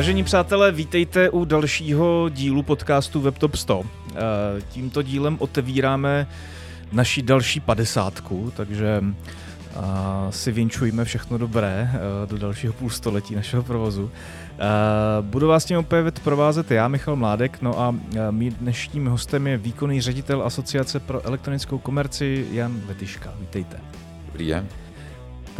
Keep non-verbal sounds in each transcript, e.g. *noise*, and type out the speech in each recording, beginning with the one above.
Vážení přátelé, vítejte u dalšího dílu podcastu WebTop 100. Eh, tímto dílem otevíráme naši další padesátku, takže eh, si vinčujeme všechno dobré eh, do dalšího půlstoletí našeho provozu. Budu vás tím opět provázet já, Michal Mládek, no a mým dnešním hostem je výkonný ředitel Asociace pro elektronickou komerci Jan Vetyška. Vítejte. Dobrý den.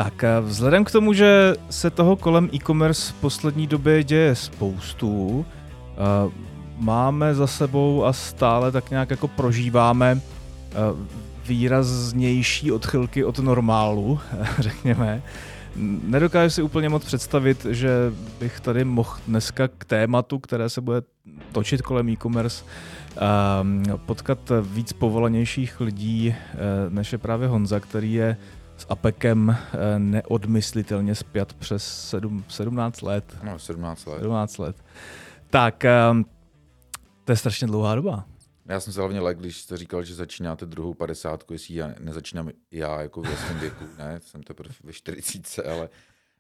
Tak vzhledem k tomu, že se toho kolem e-commerce v poslední době děje spoustu, máme za sebou a stále tak nějak jako prožíváme výraznější odchylky od normálu, *laughs* řekněme. Nedokážu si úplně moc představit, že bych tady mohl dneska k tématu, které se bude točit kolem e-commerce, potkat víc povolanějších lidí, než je právě Honza, který je s APEKem eh, neodmyslitelně zpět přes 7, 17 let. No, 17 let. 17 let. Tak, ehm, to je strašně dlouhá doba. Já jsem se hlavně lek, když jste říkal, že začínáte druhou padesátku, jestli já nezačínám já jako v svém věku, ne, jsem teprve ve 40, ale,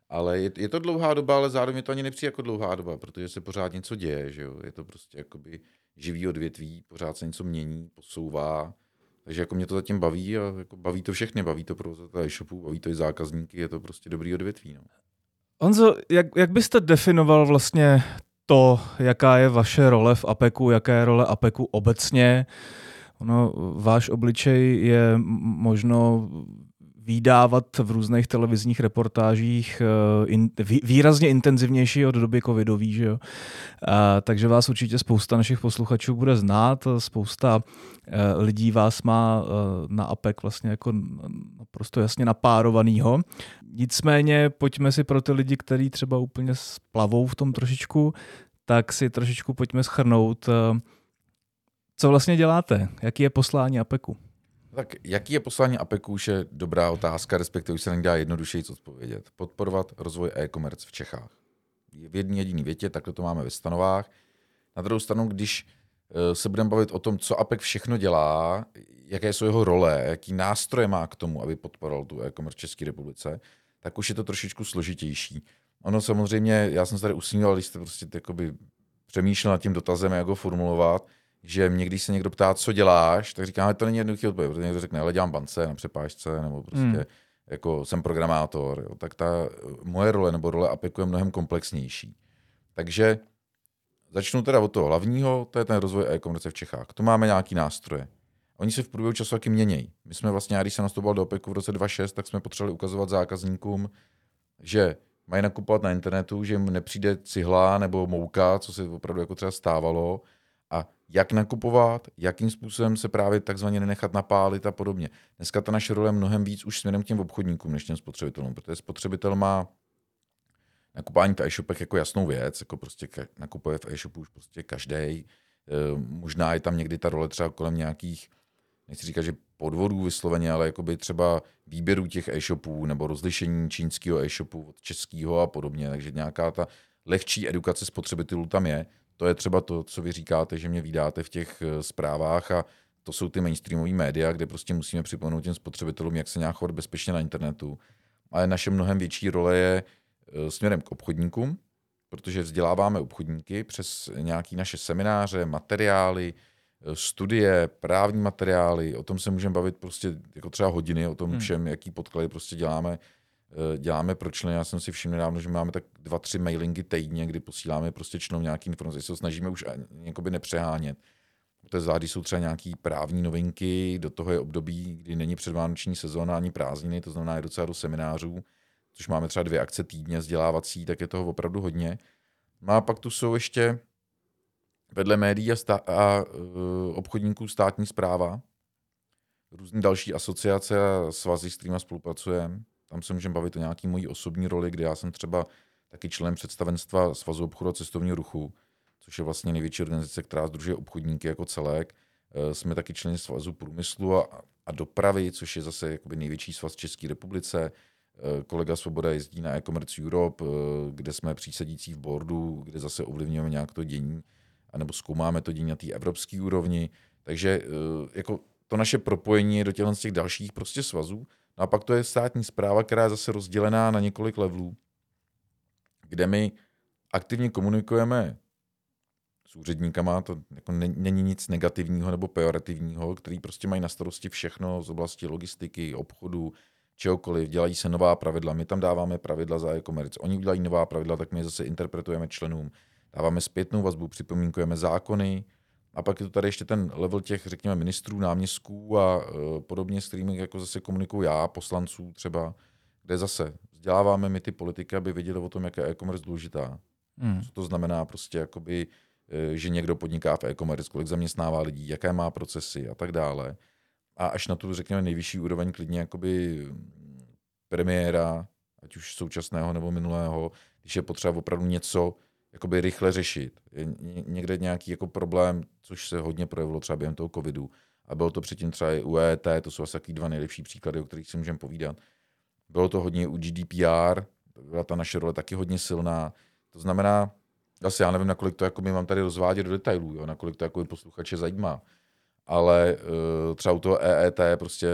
ale je, je, to dlouhá doba, ale zároveň to ani nepřijde jako dlouhá doba, protože se pořád něco děje, že jo? je to prostě jakoby živý odvětví, pořád se něco mění, posouvá, takže jako mě to zatím baví a jako baví to všechny, baví to provozovatele e-shopu, baví to i zákazníky, je to prostě dobrý odvětví. No. Honzo, jak, jak byste definoval vlastně to, jaká je vaše role v APEKu, jaká je role APEKu obecně? Ono, váš obličej je možno výdávat v různých televizních reportážích uh, in, výrazně intenzivnější od doby covidový, že jo? Uh, takže vás určitě spousta našich posluchačů bude znát, spousta uh, lidí vás má uh, na APEC vlastně jako prostě jasně napárovanýho. Nicméně pojďme si pro ty lidi, kteří třeba úplně splavou v tom trošičku, tak si trošičku pojďme schrnout, co vlastně děláte, jaký je poslání APECu. Tak jaký je poslání APEKu, už je dobrá otázka, respektive už se nedá jednodušeji odpovědět. Podporovat rozvoj e-commerce v Čechách. V jedné jediné větě, takhle to máme ve stanovách. Na druhou stranu, když eh, se budeme bavit o tom, co APEK všechno dělá, jaké jsou jeho role, jaký nástroje má k tomu, aby podporoval tu e-commerce v České republice, tak už je to trošičku složitější. Ono samozřejmě, já jsem se tady usmíval, když jste prostě přemýšlel nad tím dotazem, jak ho formulovat, že mě, když se někdo ptá, co děláš, tak říkám, že to není jednoduchý odpověď, protože někdo řekne, ale dělám bance na přepážce, nebo prostě hmm. jako jsem programátor, jo, tak ta moje role nebo role APEKu je mnohem komplexnější. Takže začnu teda od toho hlavního, to je ten rozvoj e-commerce v Čechách. To máme nějaký nástroje. Oni se v průběhu času taky měnějí. My jsme vlastně, když jsem nastupoval do APEKu v roce 2006, tak jsme potřebovali ukazovat zákazníkům, že mají nakupovat na internetu, že jim nepřijde cihla nebo mouka, co se opravdu jako třeba stávalo, a jak nakupovat, jakým způsobem se právě takzvaně nenechat napálit a podobně. Dneska ta naše role je mnohem víc už směrem k těm obchodníkům než těm spotřebitelům, protože spotřebitel má nakupování v e-shopech jako jasnou věc, jako prostě nakupuje v e-shopu už prostě každý. E, možná je tam někdy ta role třeba kolem nějakých, nechci říkat, že podvodů vysloveně, ale jakoby třeba výběrů těch e-shopů nebo rozlišení čínského e-shopu od českého a podobně. Takže nějaká ta lehčí edukace spotřebitelů tam je. To je třeba to, co vy říkáte, že mě vydáte v těch eh, zprávách a to jsou ty mainstreamové média, kde prostě musíme připomenout těm spotřebitelům, jak se nějak chovat bezpečně na internetu. Ale naše mnohem větší role je eh, směrem k obchodníkům, protože vzděláváme obchodníky přes nějaké naše semináře, materiály, eh, studie, právní materiály, o tom se můžeme bavit prostě jako třeba hodiny, o tom hmm. všem, jaký podklady prostě děláme děláme pro členy. Já jsem si všiml nedávno, že máme tak dva, tři mailingy týdně, kdy posíláme prostě členům nějaký informace, se snažíme už někoby nepřehánět. To zády jsou třeba nějaké právní novinky, do toho je období, kdy není předvánoční sezóna ani prázdniny, to znamená je docela do seminářů, což máme třeba dvě akce týdně vzdělávací, tak je toho opravdu hodně. No a pak tu jsou ještě vedle médií a, stá- a uh, obchodníků státní zpráva, různé další asociace a svazy, s kterými spolupracujeme. Tam se můžeme bavit o nějaký mojí osobní roli, kde já jsem třeba taky člen představenstva Svazu obchodu a cestovního ruchu, což je vlastně největší organizace, která združuje obchodníky jako celek. Eh, jsme taky členy Svazu průmyslu a, a dopravy, což je zase jakoby největší svaz České republice. Eh, kolega Svoboda jezdí na e-commerce Europe, eh, kde jsme přísedící v boardu, kde zase ovlivňujeme nějak to dění, anebo zkoumáme to dění na té evropské úrovni. Takže jako to naše propojení do těch, těch dalších prostě svazů No a pak to je státní zpráva, která je zase rozdělená na několik levelů, kde my aktivně komunikujeme s úředníkama, to jako není nic negativního nebo pejorativního, který prostě mají na starosti všechno z oblasti logistiky, obchodu, čehokoliv, dělají se nová pravidla, my tam dáváme pravidla za e-commerce, oni udělají nová pravidla, tak my zase interpretujeme členům, dáváme zpětnou vazbu, připomínkujeme zákony, a pak je to tady ještě ten level těch, řekněme, ministrů, náměstků a uh, podobně, s kterými jako zase komunikuju já, poslanců třeba, kde zase vzděláváme my ty politiky, aby věděli o tom, jaká je e-commerce důležitá. Hmm. Co to znamená prostě, jakoby, e, že někdo podniká v e-commerce, kolik zaměstnává lidí, jaké má procesy a tak dále. A až na tu, řekněme, nejvyšší úroveň klidně jakoby premiéra, ať už současného nebo minulého, když je potřeba opravdu něco jakoby rychle řešit. Je někde nějaký jako problém, což se hodně projevilo třeba během toho covidu, a bylo to předtím třeba i u EET, to jsou asi taky dva nejlepší příklady, o kterých si můžeme povídat. Bylo to hodně u GDPR, byla ta naše role taky hodně silná. To znamená, asi já nevím, nakolik to jako mám tady rozvádět do detailů, jo, nakolik to jako posluchače zajímá. Ale uh, třeba u toho EET prostě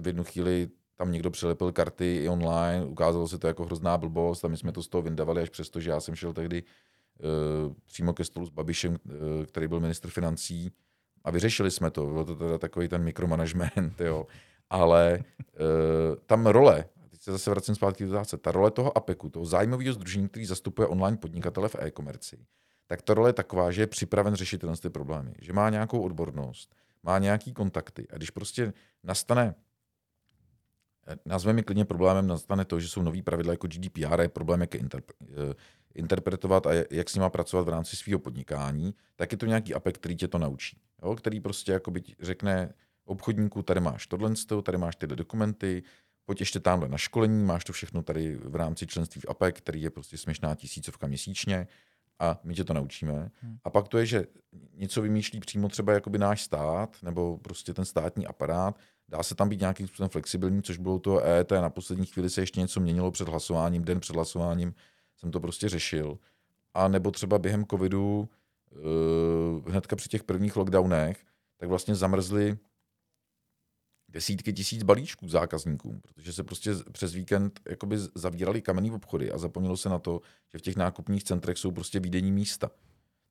v jednu chvíli tam někdo přilepil karty i online, ukázalo se to jako hrozná blbost a my jsme to z toho vyndavali až přesto, že já jsem šel tehdy uh, přímo ke stolu s Babišem, uh, který byl ministr financí a vyřešili jsme to. Byl to teda takový ten mikromanagement, *laughs* jo. Ale uh, tam role, teď se zase vracím zpátky do otázce, ta role toho APEKu, toho zájmového združení, který zastupuje online podnikatele v e-komerci, tak ta role je taková, že je připraven řešit ty problémy, že má nějakou odbornost, má nějaký kontakty a když prostě nastane nazveme klidně problémem, nastane to, že jsou nový pravidla jako GDPR, je problém, jak je interp- eh, interpretovat a jak s nima pracovat v rámci svého podnikání, tak je to nějaký APEC, který tě to naučí. Jo? Který prostě jakoby řekne obchodníku, tady máš tohle, tady máš tyhle dokumenty, pojď ještě tamhle na školení, máš to všechno tady v rámci členství v APEC, který je prostě směšná tisícovka měsíčně a my tě to naučíme. Hmm. A pak to je, že něco vymýšlí přímo třeba jakoby náš stát nebo prostě ten státní aparát, Dá se tam být nějakým způsobem flexibilní, což bylo to EET. Na poslední chvíli se ještě něco měnilo před hlasováním, den před hlasováním jsem to prostě řešil. A nebo třeba během covidu, uh, hnedka při těch prvních lockdownech, tak vlastně zamrzly desítky tisíc balíčků zákazníkům, protože se prostě přes víkend jakoby zavírali kamenný obchody a zapomnělo se na to, že v těch nákupních centrech jsou prostě výdenní místa.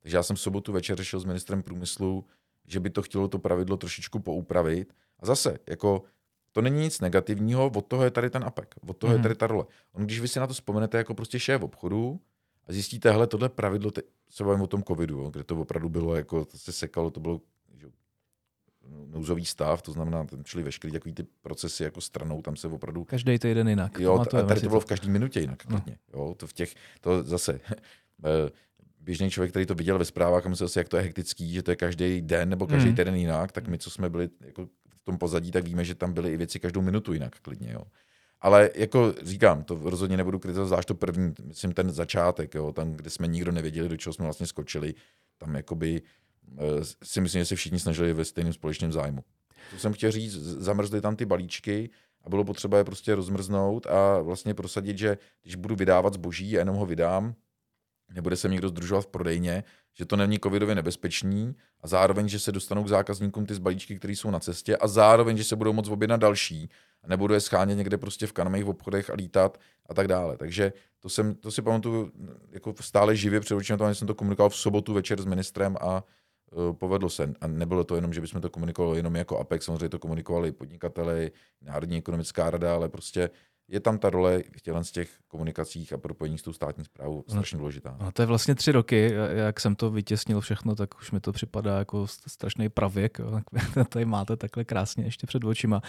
Takže já jsem v sobotu večer řešil s ministrem průmyslu, že by to chtělo to pravidlo trošičku poupravit, a zase, jako to není nic negativního, od toho je tady ten APEC, od toho mm. je mhm. tady ta role. On, když vy si na to vzpomenete jako prostě šéf obchodu a zjistíte, hele, tohle pravidlo, te, se bavím o tom covidu, jo, kde to opravdu bylo, jako to se sekalo, to bylo že, nouzový stav, to znamená, tam šli veškerý takový ty procesy jako stranou, tam se opravdu... Každý týden jinak. Jo, to tady to bylo v každý minutě jinak. No. Jo, to v těch, to zase, *laughs* eh, běžný člověk, který to viděl ve zprávách a myslel si, jak to je hektický, že to je každý den nebo každý mm. týden jinak, tak my, co jsme byli jako tom pozadí, tak víme, že tam byly i věci každou minutu jinak klidně. Jo. Ale jako říkám, to rozhodně nebudu kritizovat, zvlášť to první, myslím ten začátek, jo, tam, kde jsme nikdo nevěděli, do čeho jsme vlastně skočili, tam jakoby uh, si myslím, že se všichni snažili ve stejném společném zájmu. To jsem chtěl říct, zamrzly tam ty balíčky a bylo potřeba je prostě rozmrznout a vlastně prosadit, že když budu vydávat zboží a jenom ho vydám, nebude se někdo združovat v prodejně, že to není covidově nebezpečný a zároveň, že se dostanou k zákazníkům ty zbalíčky, které jsou na cestě a zároveň, že se budou moct objednat další a nebudou je schánět někde prostě v kanomých obchodech a lítat a tak dále. Takže to, jsem, to si pamatuju jako stále živě před očima, jsem to komunikoval v sobotu večer s ministrem a uh, povedlo se. A nebylo to jenom, že bychom to komunikovali jenom jako APEC, samozřejmě to komunikovali podnikateli, Národní ekonomická rada, ale prostě je tam ta role v těchto z těch komunikacích a propojení s tou státní zprávou strašně důležitá. No, to je vlastně tři roky, jak jsem to vytěsnil všechno, tak už mi to připadá jako strašný pravěk. Jo. *laughs* Tady máte takhle krásně ještě před očima.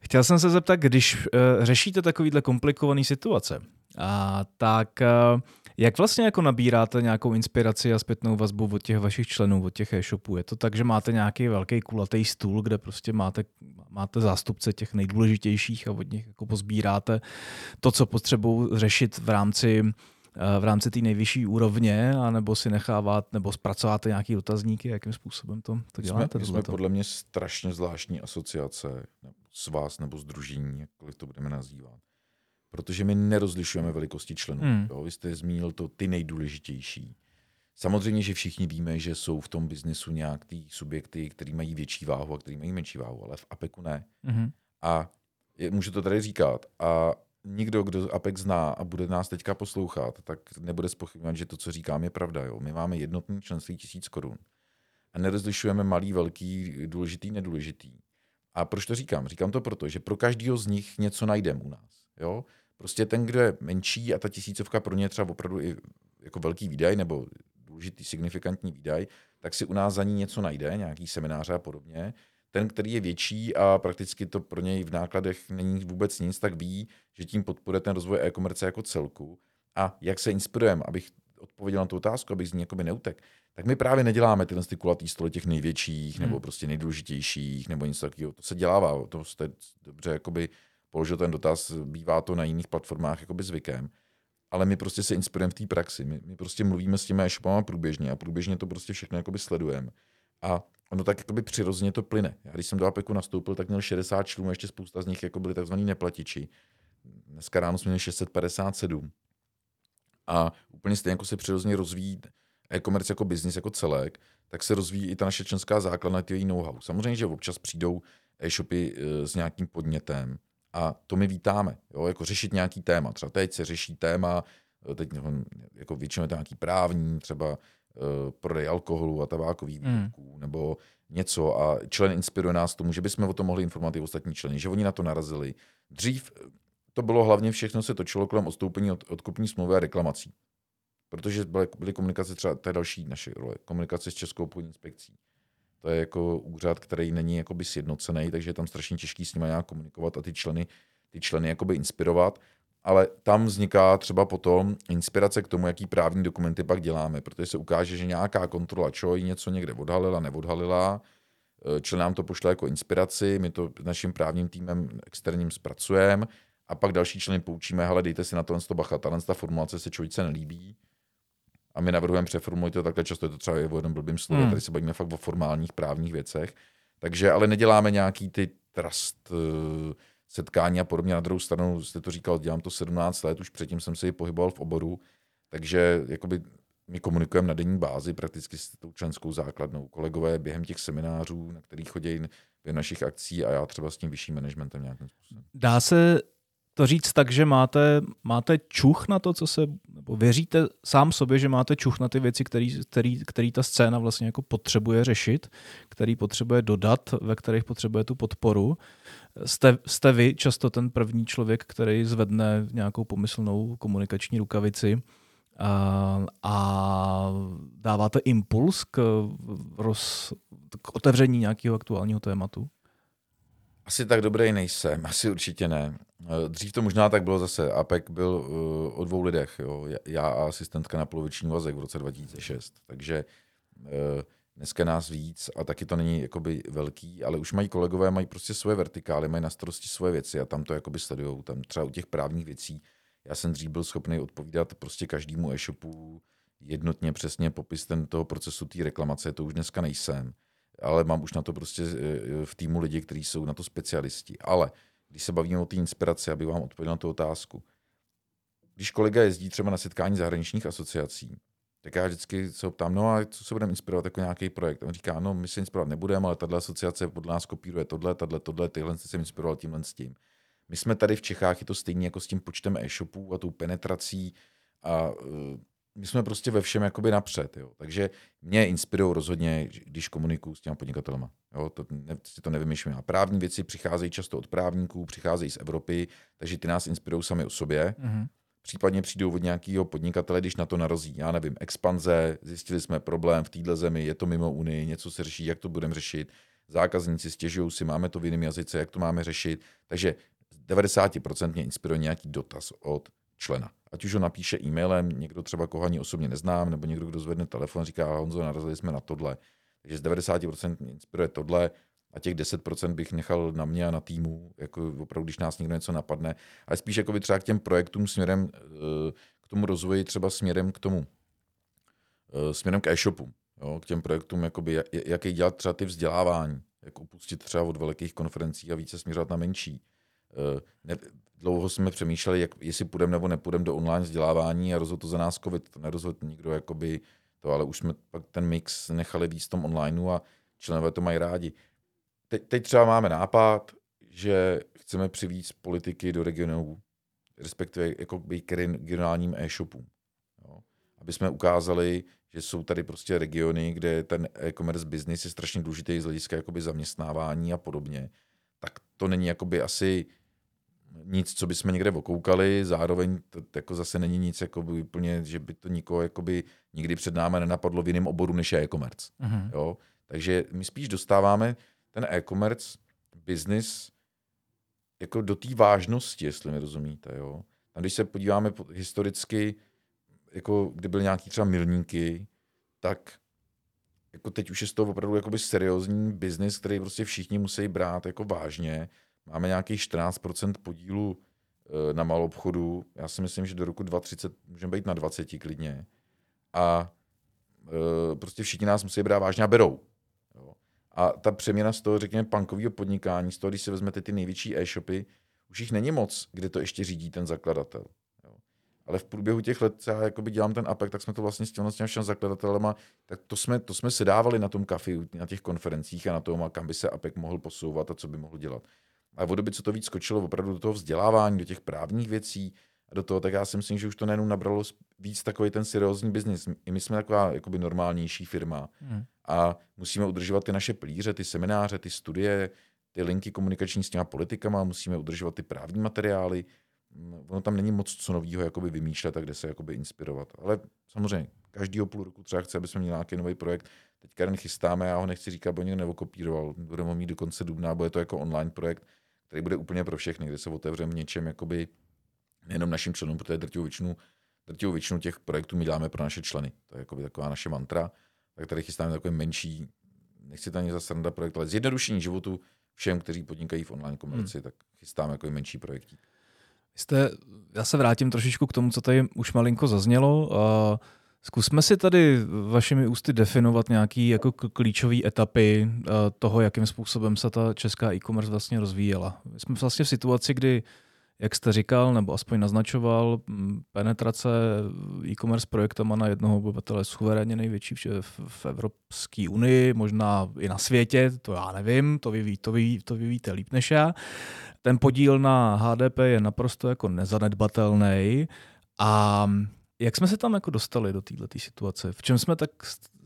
Chtěl jsem se zeptat, když uh, řešíte takovýhle komplikované situace, a tak uh, jak vlastně jako nabíráte nějakou inspiraci a zpětnou vazbu od těch vašich členů, od těch e-shopů? Je to tak, že máte nějaký velký kulatý stůl, kde prostě máte, máte zástupce těch nejdůležitějších a od nich jako pozbíráte to, co potřebují řešit v rámci eh, v rámci té nejvyšší úrovně, anebo si nechávat, nebo zpracováte nějaký dotazníky, jakým způsobem to, to děláte? My jsme, jsme podle mě strašně zvláštní asociace, s vás nebo združení, jakkoliv to budeme nazývat protože my nerozlišujeme velikosti členů. Hmm. Jo, vy jste zmínil to ty nejdůležitější. Samozřejmě, že všichni víme, že jsou v tom biznesu nějak ty subjekty, které mají větší váhu a které mají menší váhu, ale v APEKu ne. Hmm. A je, můžu to tady říkat. A nikdo, kdo Apex zná a bude nás teďka poslouchat, tak nebude spochybňovat, že to, co říkám, je pravda. Jo. My máme jednotný členství tisíc korun a nerozlišujeme malý, velký, důležitý, nedůležitý. A proč to říkám? Říkám to proto, že pro každého z nich něco najdeme u nás. Jo? Prostě ten, kdo je menší a ta tisícovka pro ně třeba opravdu i jako velký výdaj nebo důležitý signifikantní výdaj, tak si u nás za ní něco najde, nějaký semináře a podobně. Ten, který je větší a prakticky to pro něj v nákladech není vůbec nic, tak ví, že tím podporuje ten rozvoj e-komerce jako celku. A jak se inspirujeme, abych odpověděl na tu otázku, abych z ní jakoby neutek, tak my právě neděláme tyhle ty kulatý stoly těch největších hmm. nebo prostě nejdůležitějších nebo něco takového. To se dělává, to jste dobře jakoby položil ten dotaz, bývá to na jiných platformách jakoby zvykem ale my prostě se inspirujeme v té praxi. My, my, prostě mluvíme s těmi e-shopama průběžně a průběžně to prostě všechno jakoby sledujeme. A ono tak jakoby přirozeně to plyne. Já když jsem do APEKu nastoupil, tak měl 60 členů, ještě spousta z nich jako byli takzvaní neplatiči. Dneska ráno jsme měli 657. A úplně stejně jako se přirozeně rozvíjí e-commerce jako biznis, jako celek, tak se rozvíjí i ta naše členská základna, ty její know-how. Samozřejmě, že občas přijdou e-shopy e, s nějakým podnětem, a to my vítáme, jo, jako řešit nějaký téma. Třeba teď se řeší téma, eh, teď jako většinou je to nějaký právní, třeba uh, prodej alkoholu a tabákových hmm. výrobků, mm. nebo něco a člen inspiruje nás tomu, že bychom o tom mohli informovat i ostatní členy, že oni na to narazili. Dřív eh, to bylo hlavně všechno se točilo kolem odstoupení od odkupní smlouvy a reklamací. Protože byly, byly komunikace třeba, to je další naše role, komunikace s Českou obchodní inspekcí. To je jako úřad, který není jakoby sjednocený, takže je tam strašně těžký s nimi nějak komunikovat a ty členy, ty členy jakoby inspirovat. Ale tam vzniká třeba potom inspirace k tomu, jaký právní dokumenty pak děláme, protože se ukáže, že nějaká kontrola ČOI něco někde odhalila, neodhalila, eh, člen nám to pošle jako inspiraci, my to naším právním týmem externím zpracujeme a pak další členy poučíme, hele, dejte si na to bacha, ta formulace se člověče nelíbí, a my navrhujeme přeformulovat to takhle, často je to třeba o jednom blbým slově, hmm. tady se bavíme fakt o formálních právních věcech. Takže ale neděláme nějaký ty trust uh, setkání a podobně. Na druhou stranu jste to říkal, dělám to 17 let, už předtím jsem se i pohyboval v oboru, takže jakoby my komunikujeme na denní bázi prakticky s tou členskou základnou. Kolegové během těch seminářů, na kterých chodí v našich akcí a já třeba s tím vyšším managementem nějakým způsobem. Dá se to říct tak, že máte, máte čuch na to, co se, věříte sám sobě, že máte čuch na ty věci, který, který, který ta scéna vlastně jako potřebuje řešit, který potřebuje dodat, ve kterých potřebuje tu podporu. Jste, jste vy často ten první člověk, který zvedne nějakou pomyslnou komunikační rukavici a, a dáváte impuls k, roz, k otevření nějakého aktuálního tématu? Asi tak dobrý nejsem, asi určitě ne. Eh, dřív to možná tak bylo zase. APEC byl uh, o dvou lidech, jo. já a asistentka na poloviční vazek v roce 2006. Takže uh, dneska nás víc a taky to není jakoby velký, ale už mají kolegové, mají prostě svoje vertikály, mají na starosti svoje věci a tam to jakoby sledují. Tam třeba u těch právních věcí, já jsem dřív byl schopný odpovídat prostě každému e-shopu jednotně přesně popis ten toho procesu té reklamace, to už dneska nejsem ale mám už na to prostě eh, v týmu lidi, kteří jsou na to specialisti. Ale když se bavíme o té inspiraci, aby vám odpověděl na tu otázku, když kolega jezdí třeba na setkání zahraničních asociací, tak já vždycky se ho ptám, no a co se budeme inspirovat jako nějaký projekt? On říká, no my se inspirovat nebudeme, ale tahle asociace podle nás kopíruje tohle, tohle, tohle, tyhle se inspiroval tímhle s tím. My jsme tady v Čechách, je to stejně jako s tím počtem e-shopů a tou penetrací a eh, my jsme prostě ve všem jakoby napřed. Jo. Takže mě inspirují rozhodně, když komunikuju s těma podnikatelema. Jo. To, ne, si to nevymýšlím. A právní věci přicházejí často od právníků, přicházejí z Evropy, takže ty nás inspirují sami o sobě. Mm-hmm. Případně přijdou od nějakého podnikatele, když na to narazí. Já nevím, expanze, zjistili jsme problém v této zemi, je to mimo Unii, něco se řeší, jak to budeme řešit. Zákazníci stěžují si, máme to v jiném jazyce, jak to máme řešit. Takže 90% mě inspiruje nějaký dotaz od člena. Ať už ho napíše e-mailem, někdo třeba koho ani osobně neznám, nebo někdo, kdo zvedne telefon říká, Honzo, narazili jsme na tohle. Takže z 90% mě inspiruje tohle a těch 10% bych nechal na mě a na týmu, jako opravdu, když nás někdo něco napadne. Ale spíš jako by třeba k těm projektům směrem eh, k tomu rozvoji, třeba směrem k tomu, eh, směrem k e-shopu, jo, k těm projektům, jakoby, jaký dělat třeba ty vzdělávání, jak upustit třeba od velkých konferencí a více směřovat na menší. Eh, ne, dlouho jsme přemýšleli, jak, jestli půjdeme nebo nepůjdeme do online vzdělávání a rozhodl to za nás COVID. To nerozhodl nikdo, jakoby to, ale už jsme pak ten mix nechali víc v tom onlineu a členové to mají rádi. Teď, teď třeba máme nápad, že chceme přivíct politiky do regionů, respektive jako by k regionálním e-shopům. Jo. Aby jsme ukázali, že jsou tady prostě regiony, kde ten e-commerce business je strašně důležitý z hlediska jakoby zaměstnávání a podobně, tak to není jakoby asi nic, co bychom někde okoukali, zároveň to jako zase není nic jako by úplně, že by to nikoho jakoby nikdy před námi nenapadlo v jiném oboru než je e-commerce. Mm-hmm. Jo? Takže my spíš dostáváme ten e-commerce business jako do té vážnosti, jestli mi rozumíte. Jo? A když se podíváme historicky, jako kdy byly nějaký třeba milníky, tak jako teď už je z toho opravdu jakoby seriózní biznis, který prostě všichni musí brát jako vážně. Máme nějaký 14% podílu e, na malou obchodu. Já si myslím, že do roku 2030 můžeme být na 20 klidně. A e, prostě všichni nás musí brát vážně a berou. A ta přeměna z toho, řekněme, punkového podnikání, z toho, když si vezmete ty největší e-shopy, už jich není moc, kde to ještě řídí ten zakladatel. Jo. Ale v průběhu těch let, co já jakoby dělám ten APEC, tak jsme to vlastně s těmi, těmi zakladatelema, tak to jsme, to jsme si dávali na tom kafi, na těch konferencích a na tom, kam by se APEC mohl posouvat a co by mohl dělat. A o doby, co to víc skočilo opravdu do toho vzdělávání, do těch právních věcí, a do toho, tak já si myslím, že už to nejenom nabralo víc takový ten seriózní biznis. I my jsme taková jakoby normálnější firma hmm. a musíme udržovat ty naše plíře, ty semináře, ty studie, ty linky komunikační s těma politikama, musíme udržovat ty právní materiály. Ono tam není moc co nového jakoby vymýšlet a kde se jakoby inspirovat. Ale samozřejmě, každýho půl roku třeba chce, aby jsme měli nějaký nový projekt. Teď Karen chystáme, já ho nechci říkat, bo někdo neokopíroval. Budeme ho mít do konce dubna, bude to jako online projekt, který bude úplně pro všechny, kde se otevřeme něčem jakoby nejenom našim členům, protože drtivou většinu, drtivou většinu těch projektů my děláme pro naše členy. To je jakoby taková naše mantra. Tak tady chystáme takový menší, nechci to ani za sranda projekt, ale zjednodušení životu všem, kteří podnikají v online komerci, hmm. tak chystáme jako menší projekty. Jste, já se vrátím trošičku k tomu, co tady už malinko zaznělo. Uh, zkusme si tady vašimi ústy definovat nějaké jako klíčové etapy uh, toho, jakým způsobem se ta česká e-commerce vlastně rozvíjela. Jsme vlastně v situaci, kdy jak jste říkal, nebo aspoň naznačoval, penetrace e-commerce projektama na jednoho obyvatele suverénně největší v, Evropské unii, možná i na světě, to já nevím, to vy, to vy, to vy víte líp než já. Ten podíl na HDP je naprosto jako nezanedbatelný a jak jsme se tam jako dostali do této situace? V čem jsme tak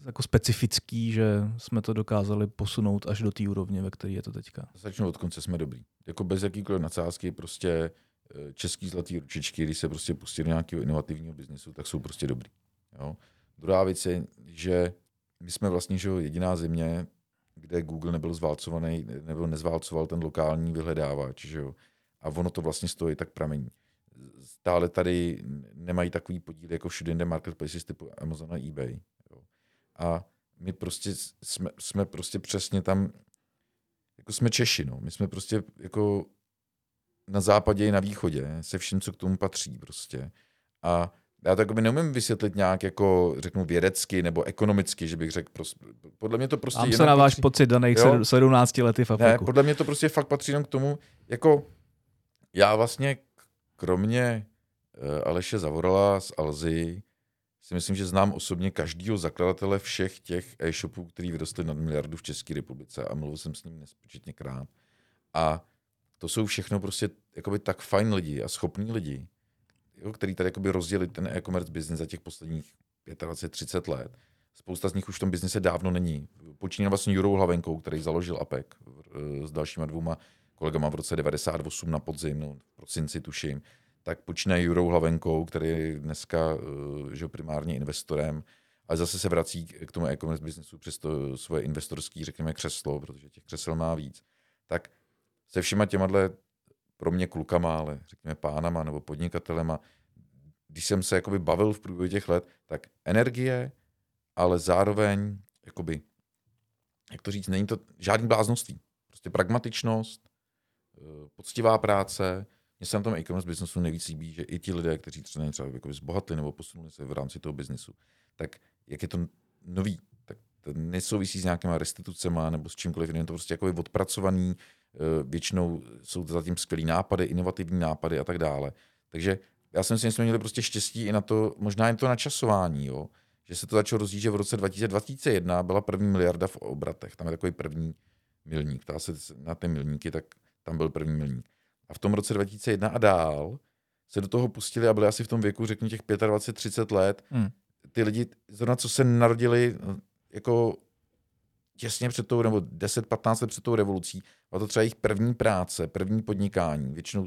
jako specifický, že jsme to dokázali posunout až do té úrovně, ve které je to teďka? Začnu od konce, jsme dobrý. Jako bez jakýkoliv nadsázky, prostě eh, český zlatý ručičky, když se prostě pustí do nějakého inovativního biznesu, tak jsou prostě dobrý. Jo? Druhá věc je, že my jsme vlastně že jediná země, kde Google nebyl zválcovaný, nebo nezválcoval ten lokální vyhledávač, že jo? a ono to vlastně stojí tak pramení. Stále tady nemají takový podíl jako všude jinde marketplaces typu Amazon a eBay. Jo? A my prostě jsme, jsme prostě přesně tam, jako jsme Češi, no. My jsme prostě jako na západě i na východě, se vším, co k tomu patří prostě. A já to jako neumím vysvětlit nějak jako, řeknu, vědecky nebo ekonomicky, že bych řekl, prostě, podle mě to prostě... Mám se na váš patří, pocit daných jo? 17 lety v Afriku. Ne, podle mě to prostě fakt patří jenom k tomu, jako já vlastně kromě uh, Aleše Zavorala z Alzy, si myslím, že znám osobně každého zakladatele všech těch e-shopů, který vyrostly nad miliardu v České republice a mluvil jsem s ním nespočetněkrát. A to jsou všechno prostě jakoby tak fajn lidi a schopní lidi, jo, který tady jakoby rozdělili ten e-commerce business za těch posledních 25-30 let. Spousta z nich už v tom biznise dávno není. Počíná vlastně Jurou Hlavenkou, který založil APEC s dalšíma dvouma kolegama v roce 98 na podzim, no, v prosinci tuším tak počínaje Jurou Hlavenkou, který je dneska eh, že primárně investorem, ale zase se vrací k tomu e-commerce businessu přes to svoje investorské, řekněme, křeslo, protože těch křesel má víc. Tak se všema těma pro mě klukama, ale řekněme pánama nebo podnikatelema, když jsem se jakoby bavil v průběhu těch let, tak energie, ale zároveň, jakoby, jak to říct, není to žádný bláznoství. Prostě pragmatičnost, poctivá práce, mně se na tom e-commerce businessu nejvíc líbí, že i ti lidé, kteří třeba, třeba jako zbohatli nebo posunuli se v rámci toho biznesu, tak jak je to nový, tak to nesouvisí s nějakýma restitucemi nebo s čímkoliv jiným, to prostě jako je odpracovaný, eh, většinou jsou to zatím skvělý nápady, inovativní nápady a tak dále. Takže já si myslím, že jsme měli prostě štěstí i na to, možná jen to načasování, jo? že se to začalo rozjíždět, že v roce 2021 byla první miliarda v obratech. Tam je takový první milník. Ptá se na ty milníky, tak tam byl první milník. A v tom roce 2001 a dál se do toho pustili a byli asi v tom věku, řeknu těch 25-30 let, hmm. ty lidi, zrovna co se narodili jako těsně před tou, nebo 10-15 let před tou revolucí, a to třeba jejich první práce, první podnikání, většinou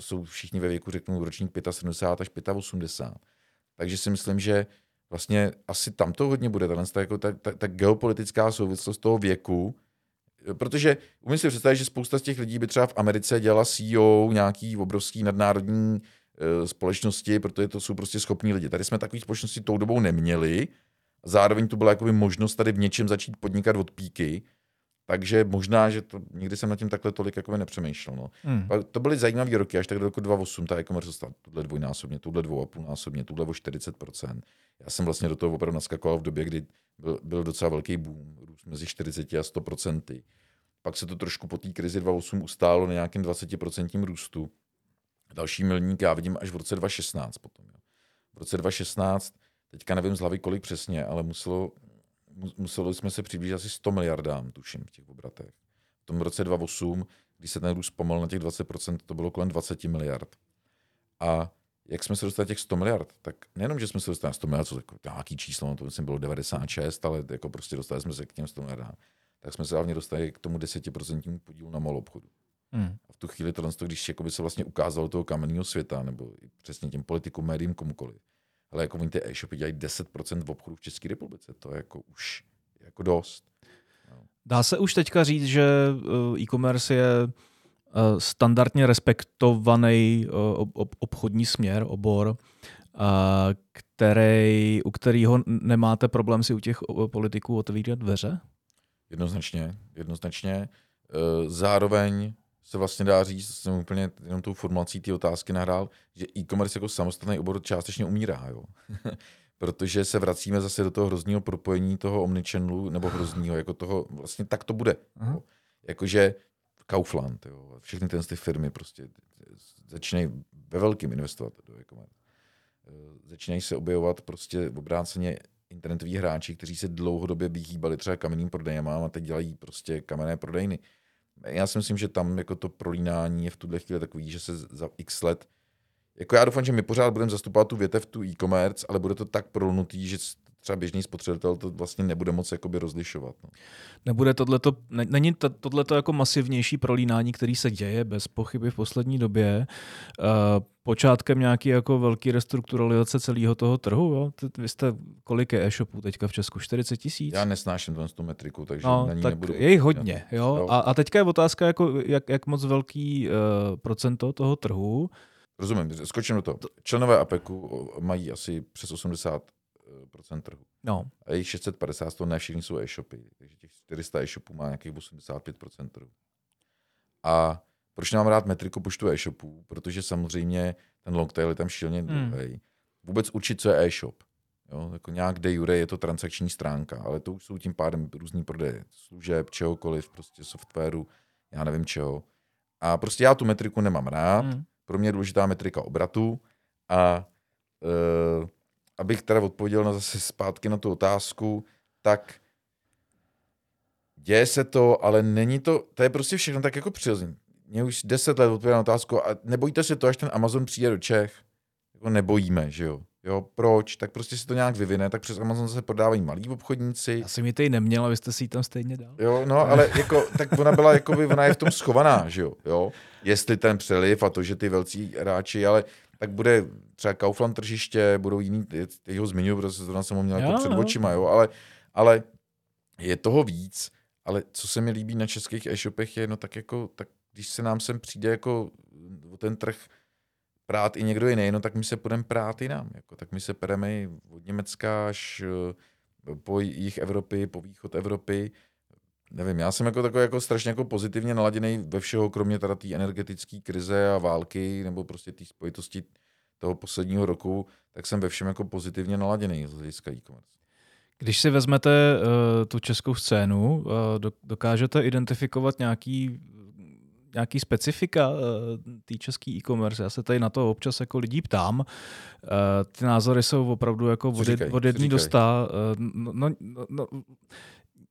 jsou všichni ve věku, řeknu, ročník 75 až 85. Takže si myslím, že vlastně asi tam to hodně bude, ta, jako ta, ta, ta geopolitická souvislost toho věku, protože umím si představit, že spousta z těch lidí by třeba v Americe dělala CEO nějaký obrovský nadnárodní e, společnosti, protože to jsou prostě schopní lidi. Tady jsme takové společnosti tou dobou neměli, zároveň tu byla jakoby možnost tady v něčem začít podnikat od píky, takže možná, že to nikdy jsem nad tím takhle tolik jako nepřemýšlel. No. Hmm. To byly zajímavé roky, až tak do roku 2008 ta e-commerce stala tuhle dvojnásobně, tuhle dvou a půl násobně, tuhle o 40%. Já jsem vlastně do toho opravdu naskakoval v době, kdy byl, byl docela velký boom, růst mezi 40 a 100%. Pak se to trošku po té krizi 2008 ustálo na nějakém 20% růstu. Další milník já vidím až v roce 2016 potom. Jo. V roce 2016, teďka nevím z hlavy kolik přesně, ale muselo museli jsme se přiblížit asi 100 miliardám, tuším, v těch obratech. V tom roce 2008, když se ten růst pomal na těch 20%, to bylo kolem 20 miliard. A jak jsme se dostali těch 100 miliard, tak nejenom, že jsme se dostali na 100 miliard, co jako nějaký číslo, no to myslím bylo 96, ale jako prostě dostali jsme se k těm 100 miliardám, tak jsme se hlavně dostali k tomu 10% podílu na malou obchodu. Hmm. A v tu chvíli tohle, když by se vlastně ukázalo toho kamenného světa, nebo přesně těm politikům, médiím, komukoliv, ale jako oni ty e-shopy dělají 10% v obchodu v České republice. To je jako už jako dost. No. Dá se už teďka říct, že eh, e-commerce je eh, standardně respektovaný eh, obchodní směr, obor, který, u kterého nemáte problém si u těch politiků otvírat dveře? Jednoznačně, jednoznačně. Zároveň se vlastně dá říct, jsem úplně jenom tou formulací té otázky nahrál, že e-commerce jako samostatný obor částečně umírá, jo. *laughs* Protože se vracíme zase do toho hrozného propojení toho omnichannelu, nebo hrozného, jako toho, vlastně tak to bude. Uh-huh. Jakože Kaufland, jo, všechny ty, ty firmy prostě začínají ve velkým investovat do e-commerce. Začínají se objevovat prostě v obráceně internetoví hráči, kteří se dlouhodobě vyhýbali třeba kamenným prodejem a teď dělají prostě kamenné prodejny já si myslím, že tam jako to prolínání je v tuhle chvíli takový, že se za x let jako já doufám, že my pořád budeme zastupovat tu větev, tu e-commerce, ale bude to tak prolnutý, že třeba běžný spotřebitel to vlastně nebude moc jakoby rozlišovat. No. Nebude tohleto, ne, není to, tohleto jako masivnější prolínání, který se děje bez pochyby v poslední době, uh, počátkem nějaký jako velký restrukturalizace celého toho trhu. Jo? Vy jste, kolik je e-shopů teďka v Česku? 40 tisíc? Já nesnáším tu metriku, takže no, na ní tak nebudu... Je jich hodně. Jo? jo. A, a teďka je otázka, jako, jak, jak moc velký uh, procento toho trhu Rozumím, skočím do toho. Členové APEKu mají asi přes 80 procent trhu. No. A jich 650 to ne všichni jsou e-shopy, takže těch 400 e-shopů má nějakých 85% trhu. A proč nám rád metriku počtu e-shopů? Protože samozřejmě ten long tail je tam šíleně hmm. Vůbec určit, co je e-shop. Jo, jako nějak de jure je to transakční stránka, ale to už jsou tím pádem různý prodeje služeb, čehokoliv, prostě softwaru, já nevím čeho. A prostě já tu metriku nemám rád. Hmm. Pro mě je důležitá metrika obratu a uh, abych teda odpověděl na zase zpátky na tu otázku, tak děje se to, ale není to, to je prostě všechno tak jako přirozené. Mě už deset let odpověděl na otázku a nebojíte se to, až ten Amazon přijde do Čech? Jako nebojíme, že jo? Jo, proč? Tak prostě si to nějak vyvine, tak přes Amazon se prodávají malí obchodníci. Já jsem ji tady neměl, a vy jste si ji tam stejně dal. Jo, no, ale jako, tak ona byla, jako by, ona je v tom schovaná, že jo? jo? Jestli ten přeliv a to, že ty velcí hráči, ale tak bude třeba Kaufland tržiště, budou jiný, teď ho zmiňuji, protože to jsem ho měl jako před očima, jo, ale, ale je toho víc, ale co se mi líbí na českých e-shopech je, no tak jako, tak když se nám sem přijde jako o ten trh prát i někdo jiný, no tak my se půjdeme prát jinam, jako, tak my se pereme od Německa až eh, po jich Evropy, po východ Evropy, nevím, já jsem jako takový jako strašně jako pozitivně naladěný ve všeho, kromě teda té energetické krize a války, nebo prostě té spojitosti toho posledního roku, tak jsem ve všem jako pozitivně naladěný z hlediska e-commerce. Když si vezmete uh, tu českou scénu, uh, dokážete identifikovat nějaký nějaký specifika uh, té české e-commerce. Já se tady na to občas jako lidí ptám. Uh, ty názory jsou opravdu jako od, od jedné do sta. Uh, no, no, no,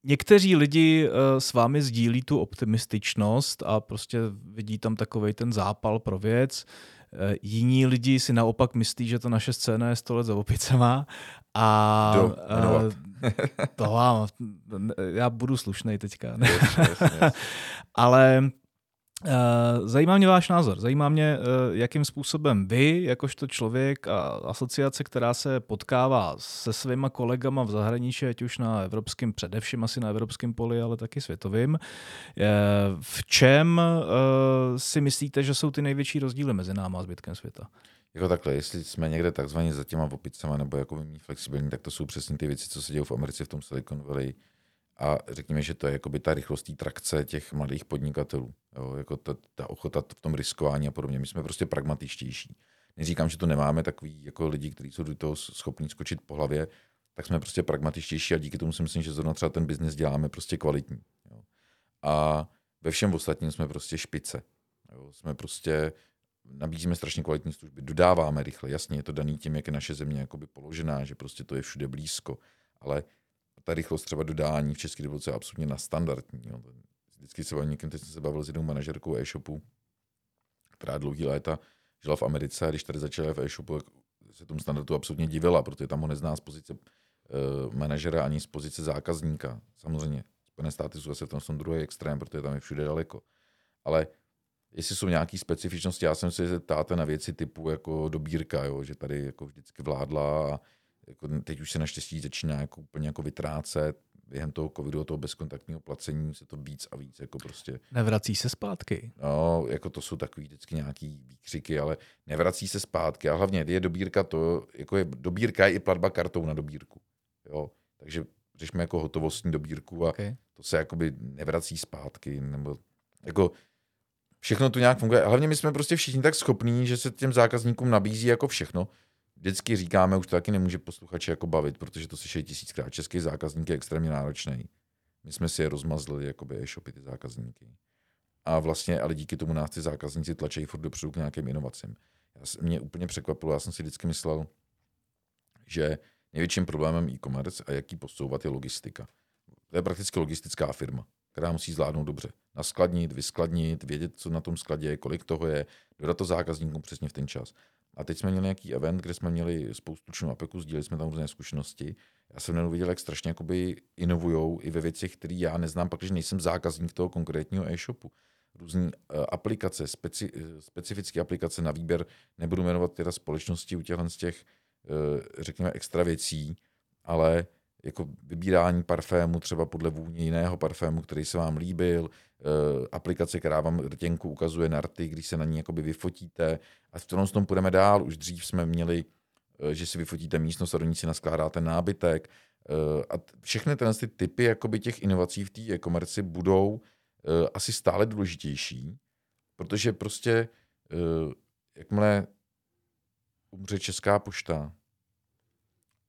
někteří lidi uh, s vámi sdílí tu optimističnost a prostě vidí tam takový ten zápal pro věc. jiní lidi si naopak myslí, že to naše scéna je 100 let za opicema a Kdo? to vám, já budu slušnej teďka. Yes, yes, yes. Ale Eh, zajímá mě váš názor. Zajímá mě, eh, jakým způsobem vy, jakožto člověk a asociace, která se potkává se svýma kolegama v zahraničí, ať už na evropském, především asi na evropském poli, ale taky světovým, eh, v čem si myslíte, že jsou ty největší rozdíly mezi náma a zbytkem světa? Jako takhle, jestli jsme někde takzvaně za těma opicama nebo jako flexibilní, tak to jsou přesně ty věci, co se dějí v Americe v tom Silicon Valley a řekněme, že to je jakoby ta rychlostí trakce těch mladých podnikatelů. Jo, jako ta, ta ochota v tom riskování a podobně. My jsme prostě pragmatičtější. Neříkám, že to nemáme takový jako lidi, kteří jsou do toho schopní skočit po hlavě, tak jsme prostě pragmatičtější a díky tomu si myslím, že zrovna třeba ten biznis děláme prostě kvalitní. Jo. A ve všem ostatním jsme prostě špice. Jo. Jsme prostě nabízíme strašně kvalitní služby, dodáváme rychle. Jasně, je to daný tím, jak je naše země jakoby položená, že prostě to je všude blízko. Ale ta rychlost třeba dodání v České republice je absolutně na standardní. Jo. Vždycky se bavím někým, teď jsem se bavil s jednou manažerkou e-shopu, která dlouhý léta žila v Americe a když tady začala v e-shopu, se tomu standardu absolutně divila, protože tam ho nezná z pozice uh, manažera ani z pozice zákazníka. Samozřejmě, Spojené státy jsou zase v tom jsou druhý extrém, protože tam je všude daleko. Ale jestli jsou nějaké specifičnosti, já jsem se ptáte na věci typu jako dobírka, jo, že tady jako vždycky vládla a jako teď už se naštěstí začíná jako úplně jako vytrácet, během toho covidu, toho bezkontaktního placení se to víc a víc jako prostě... Nevrací se zpátky. No, jako to jsou takový vždycky nějaký výkřiky, ale nevrací se zpátky a hlavně je dobírka to, jako je, dobírka je i platba kartou na dobírku, jo, takže řešíme jako hotovostní dobírku a okay. to se jakoby nevrací zpátky, nebo jako všechno to nějak funguje. Hlavně my jsme prostě všichni tak schopní, že se těm zákazníkům nabízí jako všechno, vždycky říkáme, už to taky nemůže posluchače jako bavit, protože to slyší tisíckrát. Český zákazník je extrémně náročný. My jsme si je rozmazli, jakoby e-shopy, ty zákazníky. A vlastně, ale díky tomu nás ty zákazníci tlačí furt dopředu k nějakým inovacím. Já, mě úplně překvapilo, já jsem si vždycky myslel, že největším problémem e-commerce a jaký posouvat je logistika. To je prakticky logistická firma, která musí zvládnout dobře. Naskladnit, vyskladnit, vědět, co na tom skladě je, kolik toho je, dodat to zákazníkům přesně v ten čas. A teď jsme měli nějaký event, kde jsme měli spoustu členů APEKu, sdíleli jsme tam různé zkušenosti. Já jsem jenom viděl, jak strašně jakoby inovujou i ve věcech, které já neznám, protože nejsem zákazník toho konkrétního e-shopu. Různé uh, aplikace, speci, uh, specifické aplikace na výběr, nebudu jmenovat teda společnosti u těchto z těch, uh, řekněme, extra věcí, ale jako vybírání parfému třeba podle vůně jiného parfému, který se vám líbil, Eh, aplikace, která vám rtěnku ukazuje na rty, když se na ní jakoby vyfotíte. A v tom tom půjdeme dál. Už dřív jsme měli, eh, že si vyfotíte místnost a do ní si naskládáte nábytek. Eh, a všechny tyhle ty typy jakoby těch inovací v té e-commerce budou asi stále důležitější, protože prostě jakmile umře Česká pošta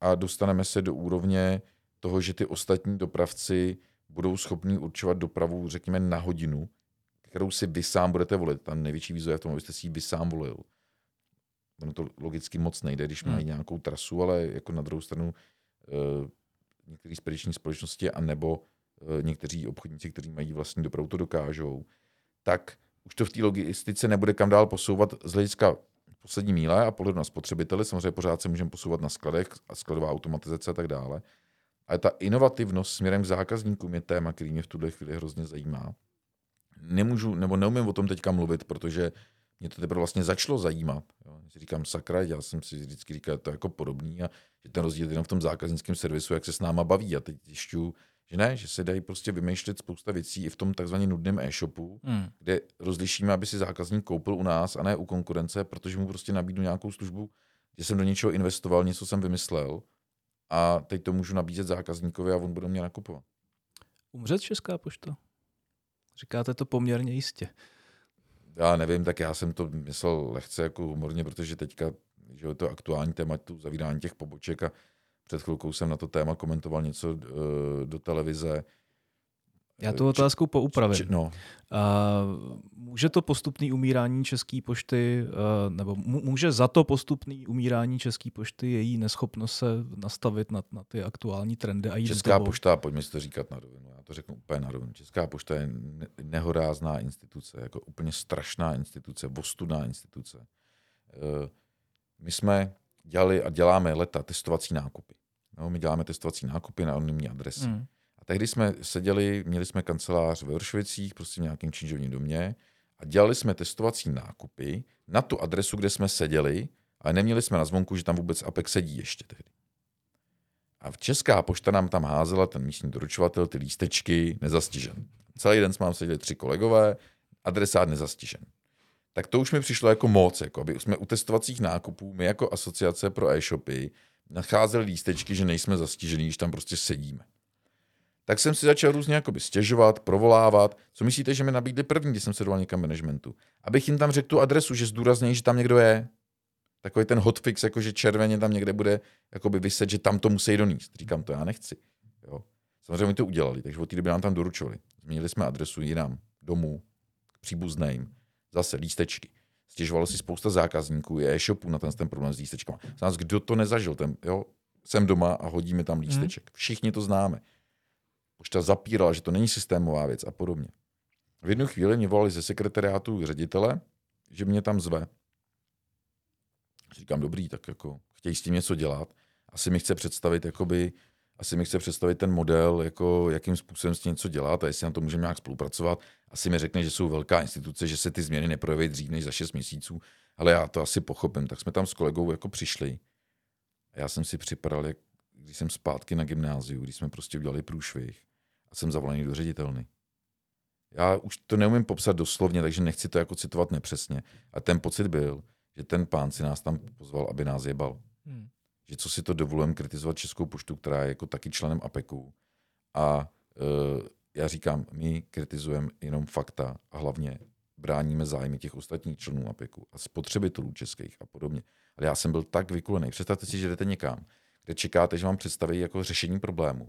a dostaneme se do úrovně toho, že ty ostatní dopravci budou schopni určovat dopravu, řekněme, na hodinu, kterou si vy sám budete volit. Ta největší výzva je v tom, abyste si ji vy sám volil. Ono to logicky moc nejde, když mají hmm. nějakou trasu, ale jako na druhou stranu uh, některé spediční společnosti a nebo uh, někteří obchodníci, kteří mají vlastní dopravu, to dokážou, tak už to v té logistice nebude kam dál posouvat z hlediska poslední míle a pohledu na spotřebiteli. Samozřejmě pořád se můžeme posouvat na skladech a skladová automatizace a tak dále. Ale ta inovativnost směrem k zákazníkům je téma, který mě v tuhle chvíli hrozně zajímá. Nemůžu, nebo neumím o tom teďka mluvit, protože mě to teprve vlastně začalo zajímat. Jo. Říkám, sakra, já jsem si vždycky říkal, to je jako podobný a že ten rozdíl je jenom v tom zákaznickém servisu, jak se s náma baví. A teď zjišťuju, že ne, že se dají prostě vymýšlet spousta věcí i v tom takzvaně nudném e-shopu, hmm. kde rozlišíme, aby si zákazník koupil u nás a ne u konkurence, protože mu prostě nabídnu nějakou službu, že jsem do něčeho investoval, něco jsem vymyslel a teď to můžu nabízet zákazníkovi a on bude mě nakupovat. Umřet Česká pošta? Říkáte to poměrně jistě. Já nevím, tak já jsem to myslel lehce jako humorně, protože teďka že je to aktuální téma, tu zavírání těch poboček a před chvilkou jsem na to téma komentoval něco uh, do televize. Já tu otázku poupravím. Či, no. může to postupný umírání České pošty, nebo může za to postupný umírání České pošty její neschopnost se nastavit na, na ty aktuální trendy a jít Česká pošta, pojďme si to říkat na rovinu, já to řeknu úplně na rovinu. Česká pošta je nehorázná instituce, jako úplně strašná instituce, vostudná instituce. my jsme dělali a děláme leta testovací nákupy. No, my děláme testovací nákupy na anonymní adresy. Mm. A tehdy jsme seděli, měli jsme kancelář ve Vršovicích, prostě v nějakém činžovním domě a dělali jsme testovací nákupy na tu adresu, kde jsme seděli, ale neměli jsme na zvonku, že tam vůbec Apex sedí ještě tehdy. A v Česká pošta nám tam házela ten místní doručovatel ty lístečky nezastižen. Celý den jsme tam seděli tři kolegové, adresát nezastižen. Tak to už mi přišlo jako moc, jako aby jsme u testovacích nákupů, my jako asociace pro e-shopy, nacházeli lístečky, že nejsme zastižení, když tam prostě sedíme. Tak jsem si začal různě jakoby stěžovat, provolávat. Co myslíte, že mi nabídli první, když jsem se doval někam managementu? Abych jim tam řekl tu adresu, že zdůraznějí, že tam někdo je. Takový ten hotfix, jako že červeně tam někde bude jakoby vyset, že tam to musí donést. Říkám, to já nechci. Jo. Samozřejmě to udělali, takže od té doby nám tam doručovali. Změnili jsme adresu jinam, domů, k příbuzným, zase lístečky. Stěžovalo si spousta zákazníků, je e-shopů na ten, ten problém s lístečkama. Znám, kdo to nezažil, ten, jo, jsem doma a hodí mi tam mhm. lísteček. Všichni to známe. Pošta zapírala, že to není systémová věc a podobně. V jednu chvíli mě volali ze sekretariátu ředitele, že mě tam zve. Říkám, dobrý, tak jako chtějí s tím něco dělat. Asi mi chce představit, jakoby, asi mi chce představit ten model, jako jakým způsobem s tím něco dělat a jestli na to můžeme nějak spolupracovat. Asi mi řekne, že jsou velká instituce, že se ty změny neprojeví dřív než za 6 měsíců, ale já to asi pochopím. Tak jsme tam s kolegou jako přišli. A já jsem si připadal, jak když jsem zpátky na gymnáziu, když jsme prostě udělali průšvih a jsem zavolaný do ředitelny. Já už to neumím popsat doslovně, takže nechci to jako citovat nepřesně. A ten pocit byl, že ten pán si nás tam pozval, aby nás jebal. Hmm. Že co si to dovolujeme kritizovat Českou poštu, která je jako taky členem APEKu. A uh, já říkám, my kritizujeme jenom fakta a hlavně bráníme zájmy těch ostatních členů APEKu a spotřebitelů českých a podobně. Ale já jsem byl tak vykulený. Představte si, že jdete někam, kde čekáte, že vám představí jako řešení problému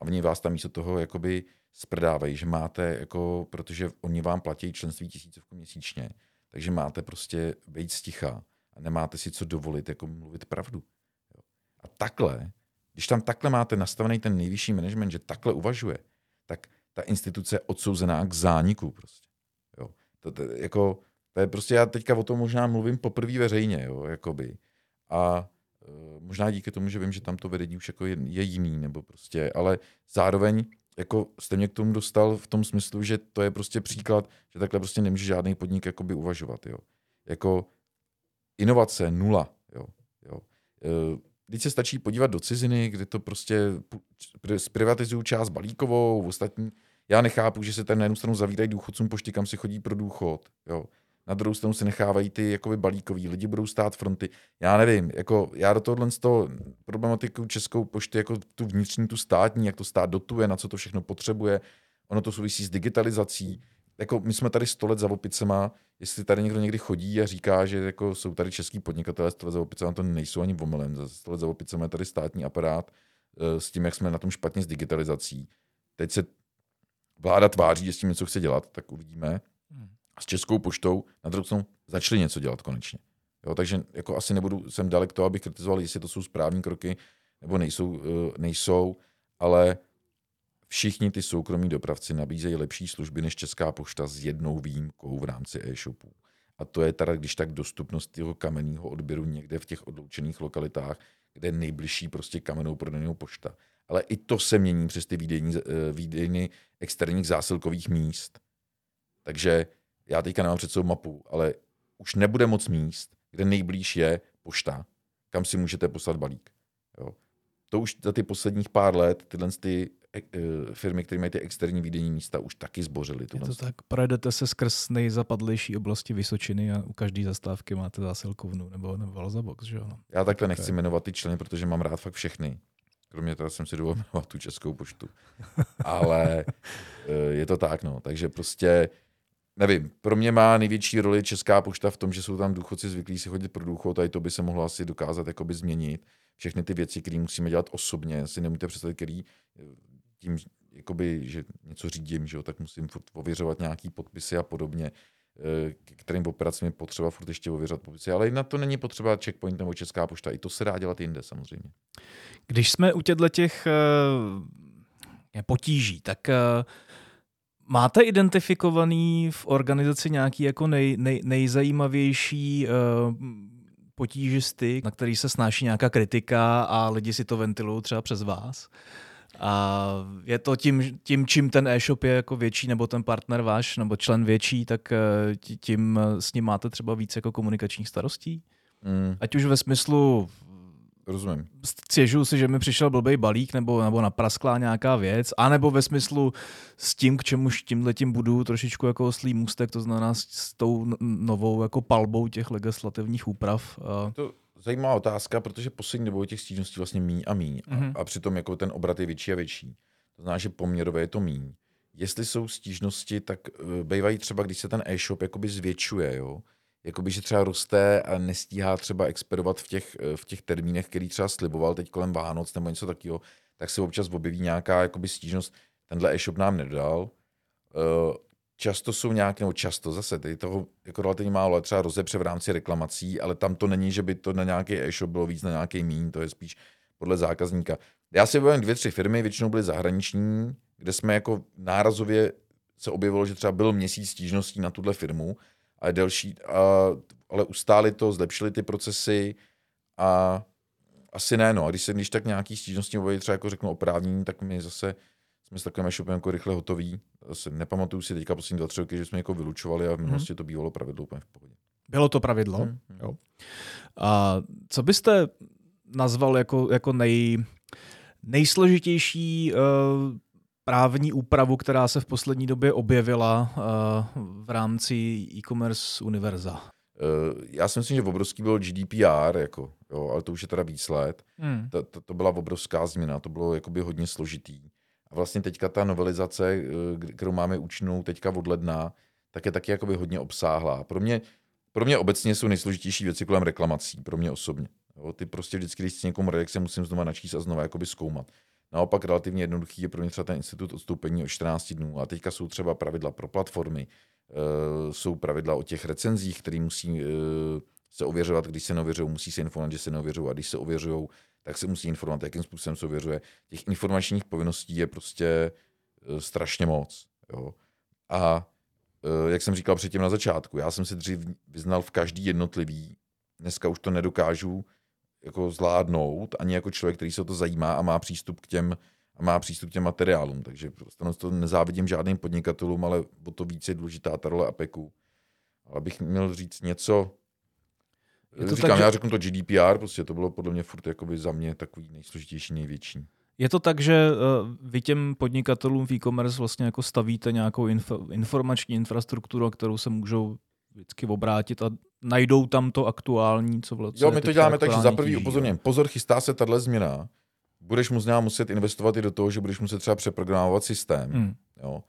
a oni vás tam místo toho jakoby sprdávají, že máte, jako, protože oni vám platí členství tisícovku měsíčně, takže máte prostě být sticha a nemáte si co dovolit jako mluvit pravdu. A takhle, když tam takhle máte nastavený ten nejvyšší management, že takhle uvažuje, tak ta instituce je odsouzená k zániku prostě. Jo. To, to, jako, to je prostě, já teďka o tom možná mluvím poprvé veřejně, jo, jakoby. A Eh, možná díky tomu, že vím, že tam to vedení už jako je, je jiný, nebo prostě, ale zároveň jako jste mě k tomu dostal v tom smyslu, že to je prostě příklad, že takhle prostě nemůže žádný podnik jakoby uvažovat, jo. Jako inovace nula, jo. jo. Když eh, se stačí podívat do ciziny, kde to prostě zprivatizují část balíkovou, ostatní. Já nechápu, že se tady na jednu stranu zavírají důchodcům pošty, kam si chodí pro důchod. Jo na druhou stranu si nechávají ty jakoby balíkový, lidi budou stát fronty. Já nevím, jako já do tohohle z toho problematiku Českou pošty, jako tu vnitřní, tu státní, jak to stát dotuje, na co to všechno potřebuje, ono to souvisí s digitalizací. Jako my jsme tady sto let za opicema, jestli tady někdo někdy chodí a říká, že jako jsou tady český podnikatelé sto let za opicema, to nejsou ani omylem. Za sto let za opicema je tady státní aparát eh, s tím, jak jsme na tom špatně s digitalizací. Teď se vláda tváří, že s tím něco chce dělat, tak uvidíme s Českou poštou na druhou stranu začali něco dělat konečně. Jo, takže jako asi nebudu, jsem dalek to, abych kritizoval, jestli to jsou správní kroky, nebo nejsou, uh, nejsou, ale všichni ty soukromí dopravci nabízejí lepší služby než Česká pošta s jednou výjimkou v rámci e-shopů. A to je teda, když tak dostupnost toho kamenného odběru někde v těch odloučených lokalitách, kde je nejbližší prostě kamenou prodaného pošta. Ale i to se mění přes ty výdejny, eh, výdejny externích zásilkových míst. Takže já teďka nemám před sebou mapu, ale už nebude moc míst, kde nejblíž je pošta, kam si můžete poslat balík. Jo. To už za ty posledních pár let tyhle ty firmy, které mají ty externí výdejní místa, už taky zbořily. Je to tak, projedete se skrz nejzapadlejší oblasti Vysočiny a u každé zastávky máte zásilkovnu nebo, nebo Alzabox, že jo? No. Já takhle nechci je. jmenovat ty členy, protože mám rád fakt všechny. Kromě toho jsem si dovolil jmenovat tu českou poštu. *laughs* Ale e, je to tak, no. Takže prostě nevím, pro mě má největší roli Česká pošta v tom, že jsou tam důchodci zvyklí si chodit pro důchod a i to by se mohlo asi dokázat jakoby změnit. Všechny ty věci, které musíme dělat osobně, si nemůžete představit, který eh, tím, jakoby, že něco řídím, že jo, tak musím furt ověřovat nějaký podpisy a podobně, eh, k kterým operacím je potřeba furt ještě ověřovat podpisy. Ale na to není potřeba checkpoint nebo Česká pošta. I to se dá dělat jinde samozřejmě. Když jsme u těchto těch uh, potíží, tak uh, Máte identifikovaný v organizaci nějaký jako nej, nej, nejzajímavější uh, potížisty, na který se snáší nějaká kritika a lidi si to ventilují třeba přes vás. A je to tím, tím, čím ten e-shop je jako větší, nebo ten partner váš, nebo člen větší, tak eh, tím s ním máte třeba víc jako komunikačních starostí? Mm. Ať už ve smyslu Rozumím. Stěžuju si, že mi přišel blbý balík nebo, nebo naprasklá nějaká věc, anebo ve smyslu s tím, k čemu tímhle tím budu trošičku jako oslý můstek, to znamená s tou novou jako palbou těch legislativních úprav. To zajímavá otázka, protože poslední dobou těch stížností vlastně míň a míň mm-hmm. a, a přitom jako ten obrat je větší a větší. To znamená, že poměrově je to míň. Jestli jsou stížnosti, tak uh, bývají třeba, když se ten e-shop jakoby zvětšuje, jo, jakoby, že třeba roste a nestíhá třeba expedovat v těch, eh, v těch termínech, který třeba sliboval teď kolem Vánoc nebo něco takového, tak se občas objeví nějaká jakoby stížnost, tenhle e-shop nám nedal. Eh, často jsou nějaké, nebo často zase, tady toho jako relativně málo, ale třeba rozepře v rámci reklamací, ale tam to není, že by to na nějaký e-shop bylo víc, na nějaký mín, to je spíš podle zákazníka. Já si vybavím dvě, tři firmy, většinou byly zahraniční, kde jsme jako nárazově se objevilo, že třeba byl měsíc stížností na tuhle firmu a delší, a, ale ustáli to, zlepšili ty procesy a asi ne, no. A když se když tak nějaký stížnosti objeví třeba jako řeknu oprávnění, tak my zase jsme s takovým e-shopem jako rychle hotoví. Zase nepamatuju si teďka poslední dva, tři roky, že jsme jako vylučovali a v minulosti hmm. to bývalo pravidlo úplně v pohodě. Bylo to pravidlo? Hmm. Jo. A co byste nazval jako, jako nej, nejsložitější uh, právní úpravu, která se v poslední době objevila uh, v rámci e-commerce univerza? Uh, já si myslím, že obrovský byl GDPR, jako, jo, ale to už je teda víc let. Hmm. To, to, to byla obrovská změna, to bylo jakoby hodně složitý. A vlastně teďka ta novelizace, eh, kterou máme účinnou teďka od ledna, tak je taky jakoby hodně obsáhlá. Pro mě, pro mě obecně jsou nejsložitější věci kolem reklamací, pro mě osobně. Jo, ty prostě vždycky, když si někomu redakce musím znova načíst a znova jakoby zkoumat. Naopak relativně jednoduchý je pro mě třeba ten institut odstoupení o 14 dnů. A teďka jsou třeba pravidla pro platformy, uh, jsou pravidla o těch recenzích, které musí uh, se ověřovat, když se neověřují, musí se informovat, že se neověřují a když se ověřují, tak se musí informovat, jakým způsobem se ověřuje. Těch informačních povinností je prostě uh, strašně moc. Jo. A uh, jak jsem říkal předtím na začátku, já jsem si dřív vyznal v každý jednotlivý, dneska už to nedokážu jako zvládnout, ani jako člověk, který se o to zajímá a má přístup k těm, a má přístup k těm materiálům. Takže prostě to nezávidím žádným podnikatelům, ale o to víc je důležitá ta role APEKu. Ale bych měl říct něco, je to Říkám, tak, já řeknu to GDPR, prostě to bylo podle mě furt jakoby za mě takový nejsložitější, největší. Je to tak, že eh, vy těm podnikatelům v e-commerce vlastně jako stavíte nějakou info, informační infrastrukturu, kterou se můžou vždycky obrátit a najdou tam to aktuální, co vlastně. Jo, my to děláme tak, že za prvý upozorněm, pozor, chystá se tahle změna, budeš možná muset investovat i do toho, že budeš muset třeba přeprogramovat systém. Hmm. Jo.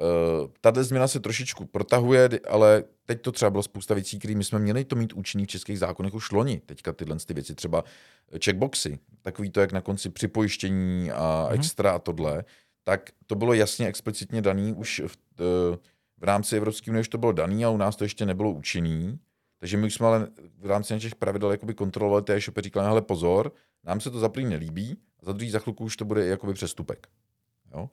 Uh, tahle změna se trošičku protahuje, ale teď to třeba bylo spousta věcí, které my jsme měli to mít účinný v českých zákonech už loni. Teďka tyhle ty věci, třeba checkboxy, takový to, jak na konci připojištění a hmm. extra a tohle, tak to bylo jasně explicitně daný už v, uh, v rámci Evropské unie, už to bylo daný a u nás to ještě nebylo účinný. Takže my už jsme ale v rámci našich pravidel jakoby kontrolovali té e-shopy, říkali, hele pozor, nám se to za první nelíbí, a za druhý za chvilku už to bude jakoby přestupek. Jo?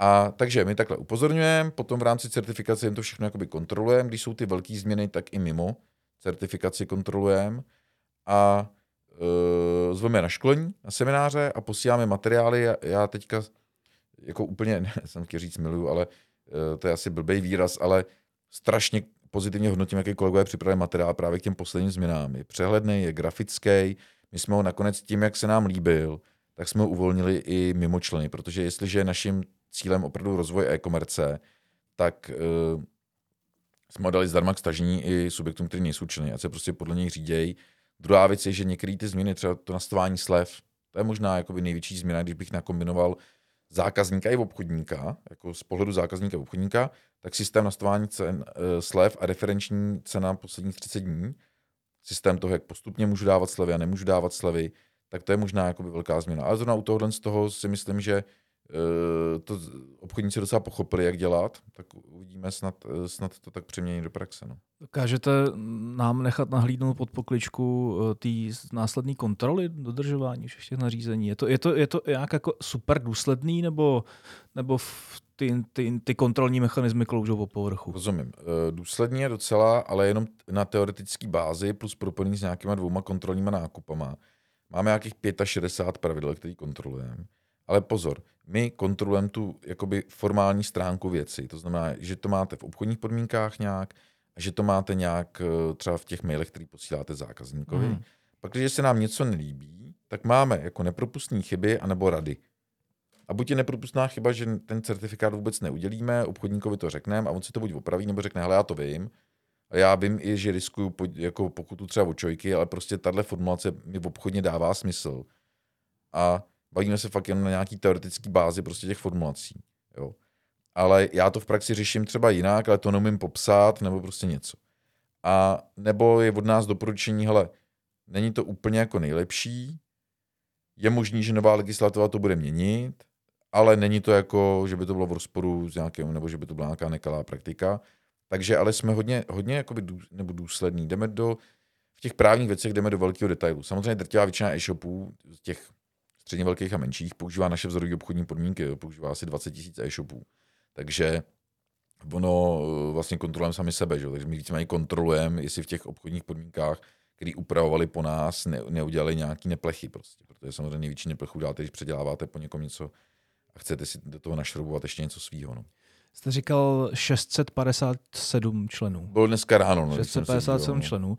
A takže my takhle upozorňujeme, potom v rámci certifikace jen to všechno jakoby kontrolujeme, když jsou ty velké změny, tak i mimo certifikaci kontrolujeme a e, zveme na školení, na semináře a posíláme materiály. Já, já teďka jako úplně, *laughs* ne, jsem chtěl říct miluju, ale e, to je asi blbý výraz, ale strašně pozitivně hodnotím, jaký kolegové připravili materiál právě k těm posledním změnám. Je přehledný, je grafický. My jsme ho nakonec tím, jak se nám líbil, tak jsme ho uvolnili i mimo členy, protože jestliže je naším cílem opravdu rozvoj e-komerce, tak uh, jsme dali zdarma k stažení i subjektům, kteří nejsou členy, a se prostě podle něj řídějí. Druhá věc je, že některé ty změny, třeba to nastavování slev, to je možná jakoby největší změna, když bych nakombinoval zákazníka i obchodníka, jako z pohledu zákazníka a obchodníka, tak systém nastavování cen, uh, slev a referenční cena posledních 30 dní, systém toho, jak postupně můžu dávat slevy a nemůžu dávat slevy, tak to je možná jakoby velká změna. Ale zrovna u tohohle z toho si myslím, že to obchodníci docela pochopili, jak dělat, tak uvidíme, snad, uh, snad to tak přemění do praxe. No. Dokážete nám nechat nahlídnout pod pokličku té následné kontroly dodržování všech těch nařízení? Je to, je to, je to nějak jako super důsledný, nebo, nebo v ty, ty, ty kontrolní mechanismy kloužou po povrchu. Rozumím. Eh, důsledně docela, ale jenom na teoretické bázi plus propojený s nějakýma dvouma kontrolníma nákupama. Máme nějakých 65 pravidel, který kontrolujeme. Ale pozor, my kontrolujeme tu jakoby formální stránku věci. To znamená, že to máte v obchodních podmínkách nějak, že to máte nějak eh, třeba v těch mailech, který posíláte zákazníkovi. Hmm. Pak, když se nám něco nelíbí, tak máme jako nepropustní chyby anebo rady. A buď je nepropustná chyba, že ten certifikát vůbec neudělíme, obchodníkovi to řekneme a on si to buď opraví, nebo řekne, hele, já to vím. A já vím i, že riskuju jako pokutu třeba o čojky, ale prostě tahle formulace mi v obchodně dává smysl. A bavíme se fakt jen na nějaký teoretický bázi prostě těch formulací. Jo. Ale já to v praxi řeším třeba jinak, ale to neumím popsat, nebo prostě něco. A nebo je od nás doporučení, hele, není to úplně jako nejlepší, je možný, že nová legislativa to bude měnit, ale není to jako, že by to bylo v rozporu s nějakým, nebo že by to byla nějaká nekalá praktika. Takže ale jsme hodně, hodně jakoby dů, nebo důslední. Jdeme do, v těch právních věcech jdeme do velkého detailu. Samozřejmě drtivá většina e-shopů, těch středně velkých a menších, používá naše vzorové obchodní podmínky, jo, používá asi 20 000 e-shopů. Takže ono eh, vlastně kontrolujeme sami sebe, že? takže my víceméně kontrolujeme, jestli v těch obchodních podmínkách, který upravovali po nás, ne, neudělali nějaký neplechy prostě, protože samozřejmě největší neplechu dáte, když předěláváte po někom něco a chcete si do toho našroubovat ještě něco svýho. No. Jste říkal 657 členů. Bylo dneska ráno. No, 657 no. členů.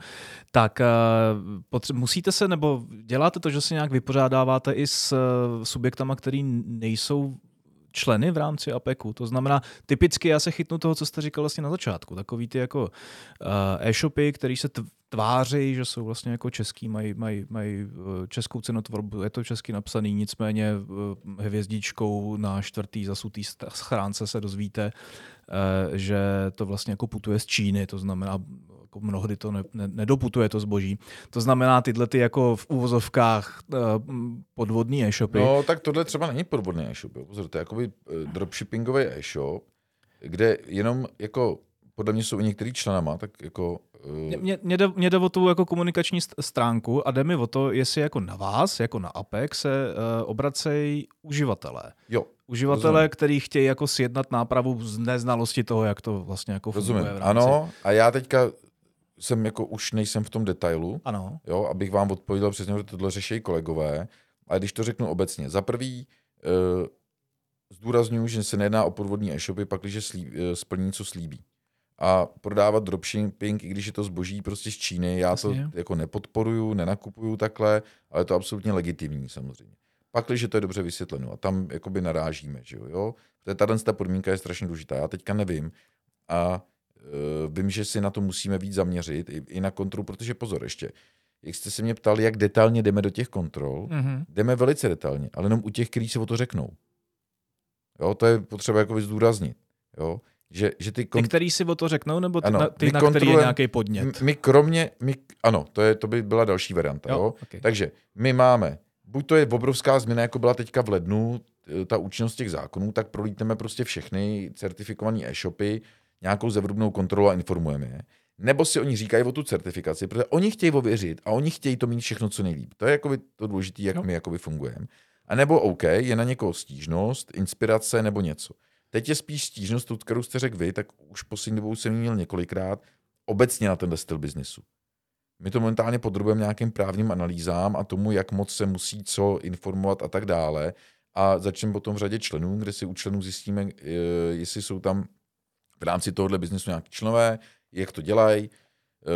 Tak uh, potře- musíte se, nebo děláte to, že se nějak vypořádáváte i s uh, subjektama, který nejsou členy v rámci APECu. To znamená, typicky já se chytnu toho, co jste říkal vlastně na začátku. Takový ty jako uh, e-shopy, který se tváří, že jsou vlastně jako český, mají, mají, mají českou cenotvorbu, je to česky napsaný, nicméně hvězdičkou na čtvrtý zasutý schránce se dozvíte, že to vlastně jako putuje z Číny, to znamená jako mnohdy to ne, ne, nedoputuje to zboží. To znamená tyhle ty jako v úvozovkách podvodní e-shopy. No tak tohle třeba není podvodný e-shop. Pozor, to je jakoby eh, dropshippingový e-shop, kde jenom jako podle mě jsou i některý členama, tak jako mě, mě, mě, jde, mě jde o tu jako komunikační stránku a jde mi o to, jestli jako na vás, jako na APEC, se uh, obracejí uživatelé. Jo. Uživatelé, rozumím. který chtějí jako sjednat nápravu z neznalosti toho, jak to vlastně jako funguje rozumím. v rámci. Ano, a já teďka jsem jako už nejsem v tom detailu, ano. Jo, abych vám odpověděl přesně, že tohle řeší kolegové, ale když to řeknu obecně, za prvý uh, zdůraznuju, že se nejedná o podvodní e-shopy, pak když slíb, uh, splní, co slíbí. A prodávat dropshipping, i když je to zboží prostě z Číny, já to Jasně. jako nepodporuju, nenakupuju takhle, ale je to absolutně legitimní samozřejmě. Pak, když to je dobře vysvětleno a tam jakoby narážíme, že jo, jo? Tato ta podmínka je strašně důležitá. Já teďka nevím a uh, vím, že si na to musíme víc zaměřit, i, i na kontrolu, protože pozor ještě, jak jste se mě ptali, jak detailně jdeme do těch kontrol, mm-hmm. jdeme velice detailně, ale jenom u těch, kteří se o to řeknou. Jo, to je potřeba jako zdůraznit. Jo? Že, že ty, kon... ty, který si o to řeknou, nebo ty, ano, na, ty na který je nějaký podnět? My kromě, my, ano, to, je, to by byla další varianta. Jo, jo? Okay. Takže my máme, buď to je obrovská změna, jako byla teďka v lednu, ta účinnost těch zákonů, tak prolítneme prostě všechny certifikované e-shopy, nějakou zevrubnou kontrolu a informujeme je. Nebo si oni říkají o tu certifikaci, protože oni chtějí ověřit a oni chtějí to mít všechno co nejlíp. To je jakoby to důležité, jak no. my jakoby fungujeme. A nebo OK, je na někoho stížnost, inspirace nebo něco. Teď je spíš stížnost, tu, kterou jste řekl vy, tak už poslední dobou jsem měl několikrát, obecně na tenhle styl biznesu. My to momentálně podrobujeme nějakým právním analýzám a tomu, jak moc se musí co informovat a tak dále. A začneme potom v řadě členů, kde si u členů zjistíme, eh, jestli jsou tam v rámci tohohle biznesu nějaký členové, jak to dělají,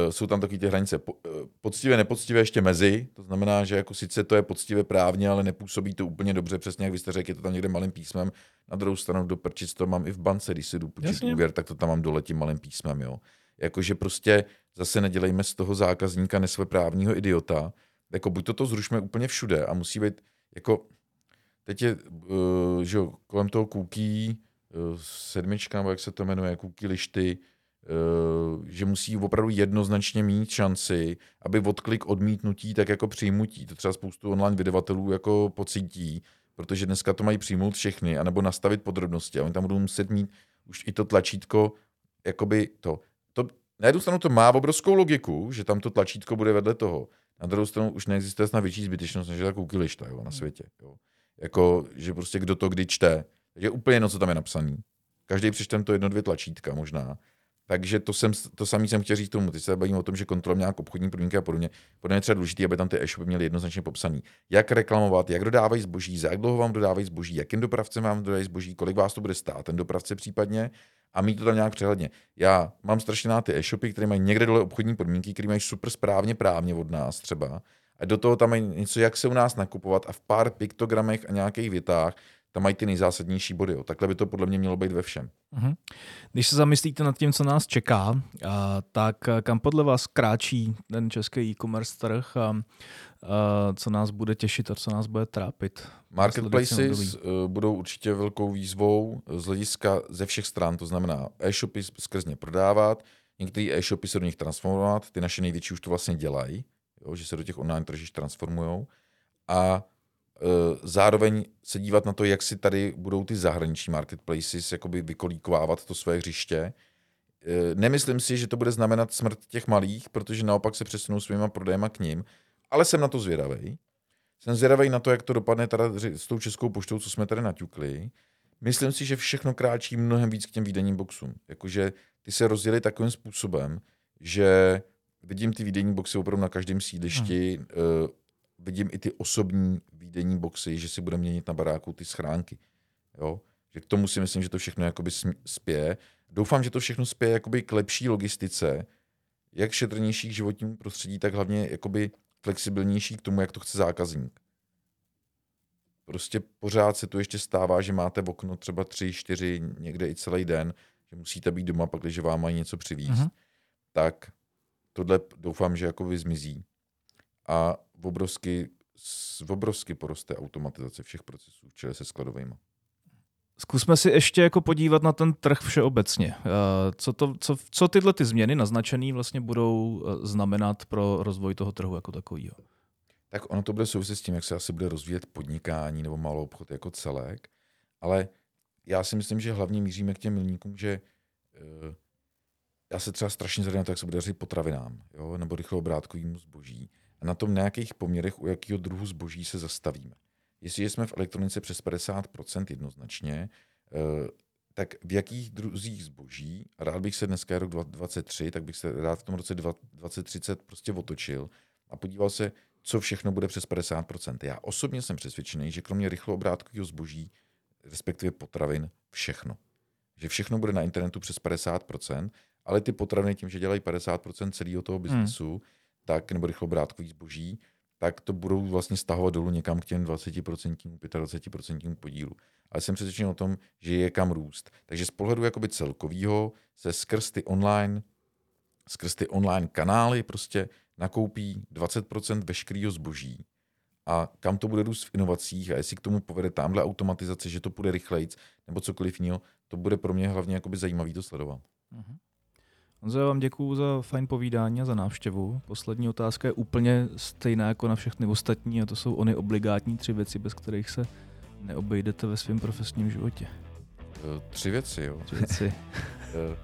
jsou tam takové ty hranice eh, poctivé, nepoctivé ještě mezi, to znamená, že jako sice to je poctivé právně, ale nepůsobí to úplně dobře, přesně jak vy jste řekl, je to tam někde malým písmem, na druhou stranu do prčic to mám i v bance, když si jdu počít úvěr, tak to tam mám dole tím malým písmem, jo. Jakože prostě zase nedělejme z toho zákazníka nesvéprávního idiota, jako buď to to zrušme úplně všude a musí být, jako teď je, uh, že jo, kolem toho kůký, uh, sedmička, nebo jak se to jmenuje, kůký lišty, Eh, že musí opravdu jednoznačně mít šanci, aby odklik odmítnutí tak jako přijmutí. To třeba spoustu online vydavatelů jako pocítí, protože dneska to mají přijmout všechny, anebo nastavit podrobnosti. A oni tam budou muset mít už i to tlačítko, jakoby to. to na jednu stranu to má obrovskou logiku, že tam to tlačítko bude vedle toho. Na druhou stranu už neexistuje snad větší zbytečnost, než ta lišta jo, na světě. Jo. Jako, že prostě kdo to kdy čte. Takže úplně jedno, co tam je napsané. Každý přečtem to jedno, dvě tlačítka možná. Takže to, jsem, to samý jsem chtěl říct tomu. Teď se bavím o tom, že kontrolujeme nějak obchodní podmínky a podobně. Podle mě třeba důležité, aby tam ty e-shopy měly jednoznačně popsaný. Jak reklamovat, jak dodávají zboží, za jak dlouho vám dodávají zboží, jakým dopravcem vám dodají zboží, kolik vás to bude stát, ten dopravce případně, a mít to tam nějak přehledně. Já mám strašně na ty e-shopy, které mají někde dole obchodní podmínky, které mají super správně právně od nás třeba. A do toho tam mají něco, jak se u nás nakupovat a v pár piktogramech a nějakých větách tam mají ty nejzásadnější body. Jo. Takhle by to podle mě mělo být ve všem. Mm-hmm. Když se zamyslíte nad tím, co nás čeká, tak kam podle vás kráčí ten český e-commerce trh a, co nás bude těšit a co nás bude trápit? Marketplaces eh, budou určitě velkou výzvou z hlediska ze všech stran, to znamená e-shopy skrz ně prodávat, některé e-shopy se do nich transformovat, ty naše největší už to vlastně dělají, jo, že se do těch online tržišť transformují a zároveň se dívat na to, jak si tady budou ty zahraniční marketplaces jakoby vykolíkovávat to své hřiště. Eh, nemyslím si, že to bude znamenat smrt těch malých, protože naopak se přesunou svýma prodejema k ním, ale jsem na to zvědavý. Jsem zvědavý na to, jak to dopadne teda s tou českou poštou, co jsme tady naťukli. Myslím si, že všechno kráčí mnohem víc k těm výdenním boxům. Jakože ty se rozdělí takovým způsobem, že vidím ty výdenní boxy opravdu na každém sídlišti, hmm. Vidím i ty osobní výdenní boxy, že si budeme měnit na baráku ty schránky. Jo? Že k tomu si myslím, že to všechno jakoby spěje. Doufám, že to všechno spěje jakoby k lepší logistice, jak šetrnější k životnímu prostředí, tak hlavně jakoby flexibilnější k tomu, jak to chce zákazník. Prostě pořád se tu ještě stává, že máte v okno třeba tři, čtyři, někde i celý den, že musíte být doma, pak, když vám mají něco přivízt. Mm-hmm. Tak tohle doufám, že jakoby zmizí. A obrovsky, obrovsky poroste automatizace všech procesů, čili se skladovými. Zkusme si ještě jako podívat na ten trh všeobecně. Eh, co, to, co, co tyhle ty změny naznačené vlastně budou eh, znamenat pro rozvoj toho trhu jako takového? Tak ono to bude souviset s tím, jak se asi bude rozvíjet podnikání nebo malou obchod jako celek, ale já si myslím, že hlavně míříme k těm milníkům, že uh, já se třeba strašně zvedám na to, jak se bude dařit potravinám, jo? nebo rychlou obrátkovým zboží a na tom nějakých poměrech, u jakého druhu zboží se zastavíme. Jestliže jsme v elektronice přes 50% jednoznačně, eh, tak v jakých druzích zboží, a rád bych se dneska rok 2023, tak bych se rád v tom roce 2030 prostě otočil a podíval se, co všechno bude přes 50%. Já osobně jsem přesvědčený, že kromě rychloobrátkového zboží, respektive potravin, všechno. Že všechno bude na internetu přes 50%, ale ty potraviny tím, že dělají 50% celého toho hmm. biznesu, hmm tak, nebo rychlobrátkový zboží, tak to budou vlastně stahovat dolů někam k těm 20%, 25% podílu. Ale jsem přesvědčen o tom, že je kam růst. Takže z pohledu jakoby celkovýho se skrz ty online, skrz ty online kanály prostě nakoupí 20% veškerého zboží. A kam to bude růst v inovacích a jestli k tomu povede tamhle automatizace, že to půjde rychleji, nebo cokoliv jiného, to bude pro mě hlavně jakoby zajímavý to sledovat. Uh-huh. Honzo, já vám děkuju za fajn povídání a za návštěvu. Poslední otázka je úplně stejná jako na všechny ostatní a to jsou ony obligátní tři věci, bez kterých se neobejdete ve svém profesním životě. Eh, tři věci, jo. Tři věci. Eh,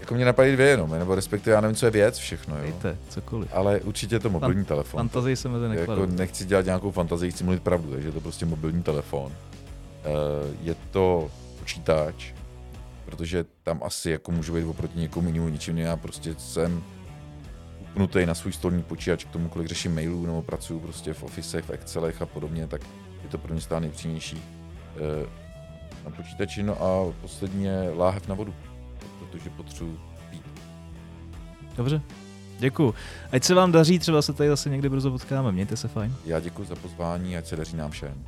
jako mě napadají dvě jenom, nebo respektive já nevím, co je věc všechno. Jo. Dejte, cokoliv. Ale určitě to mobilní Fan- telefon. Fantazii se mezi jako nechci dělat nějakou fantazii, chci mluvit pravdu, takže je to prostě mobilní telefon. Eh, je to počítač, protože tam asi jako můžu být oproti někomu jinému ničím, já prostě jsem upnutý na svůj stolní počítač k tomu, kolik řeším mailů nebo pracuju prostě v ofisech, v Excelech a podobně, tak je to pro mě stále nejpříjemnější eh, na počítači. No a poslední je láhev na vodu, protože potřebuji pít. Dobře, děkuji. Ať se vám daří, třeba se tady zase někdy brzo potkáme. Mějte se fajn. Já děkuji za pozvání, ať se daří nám všem.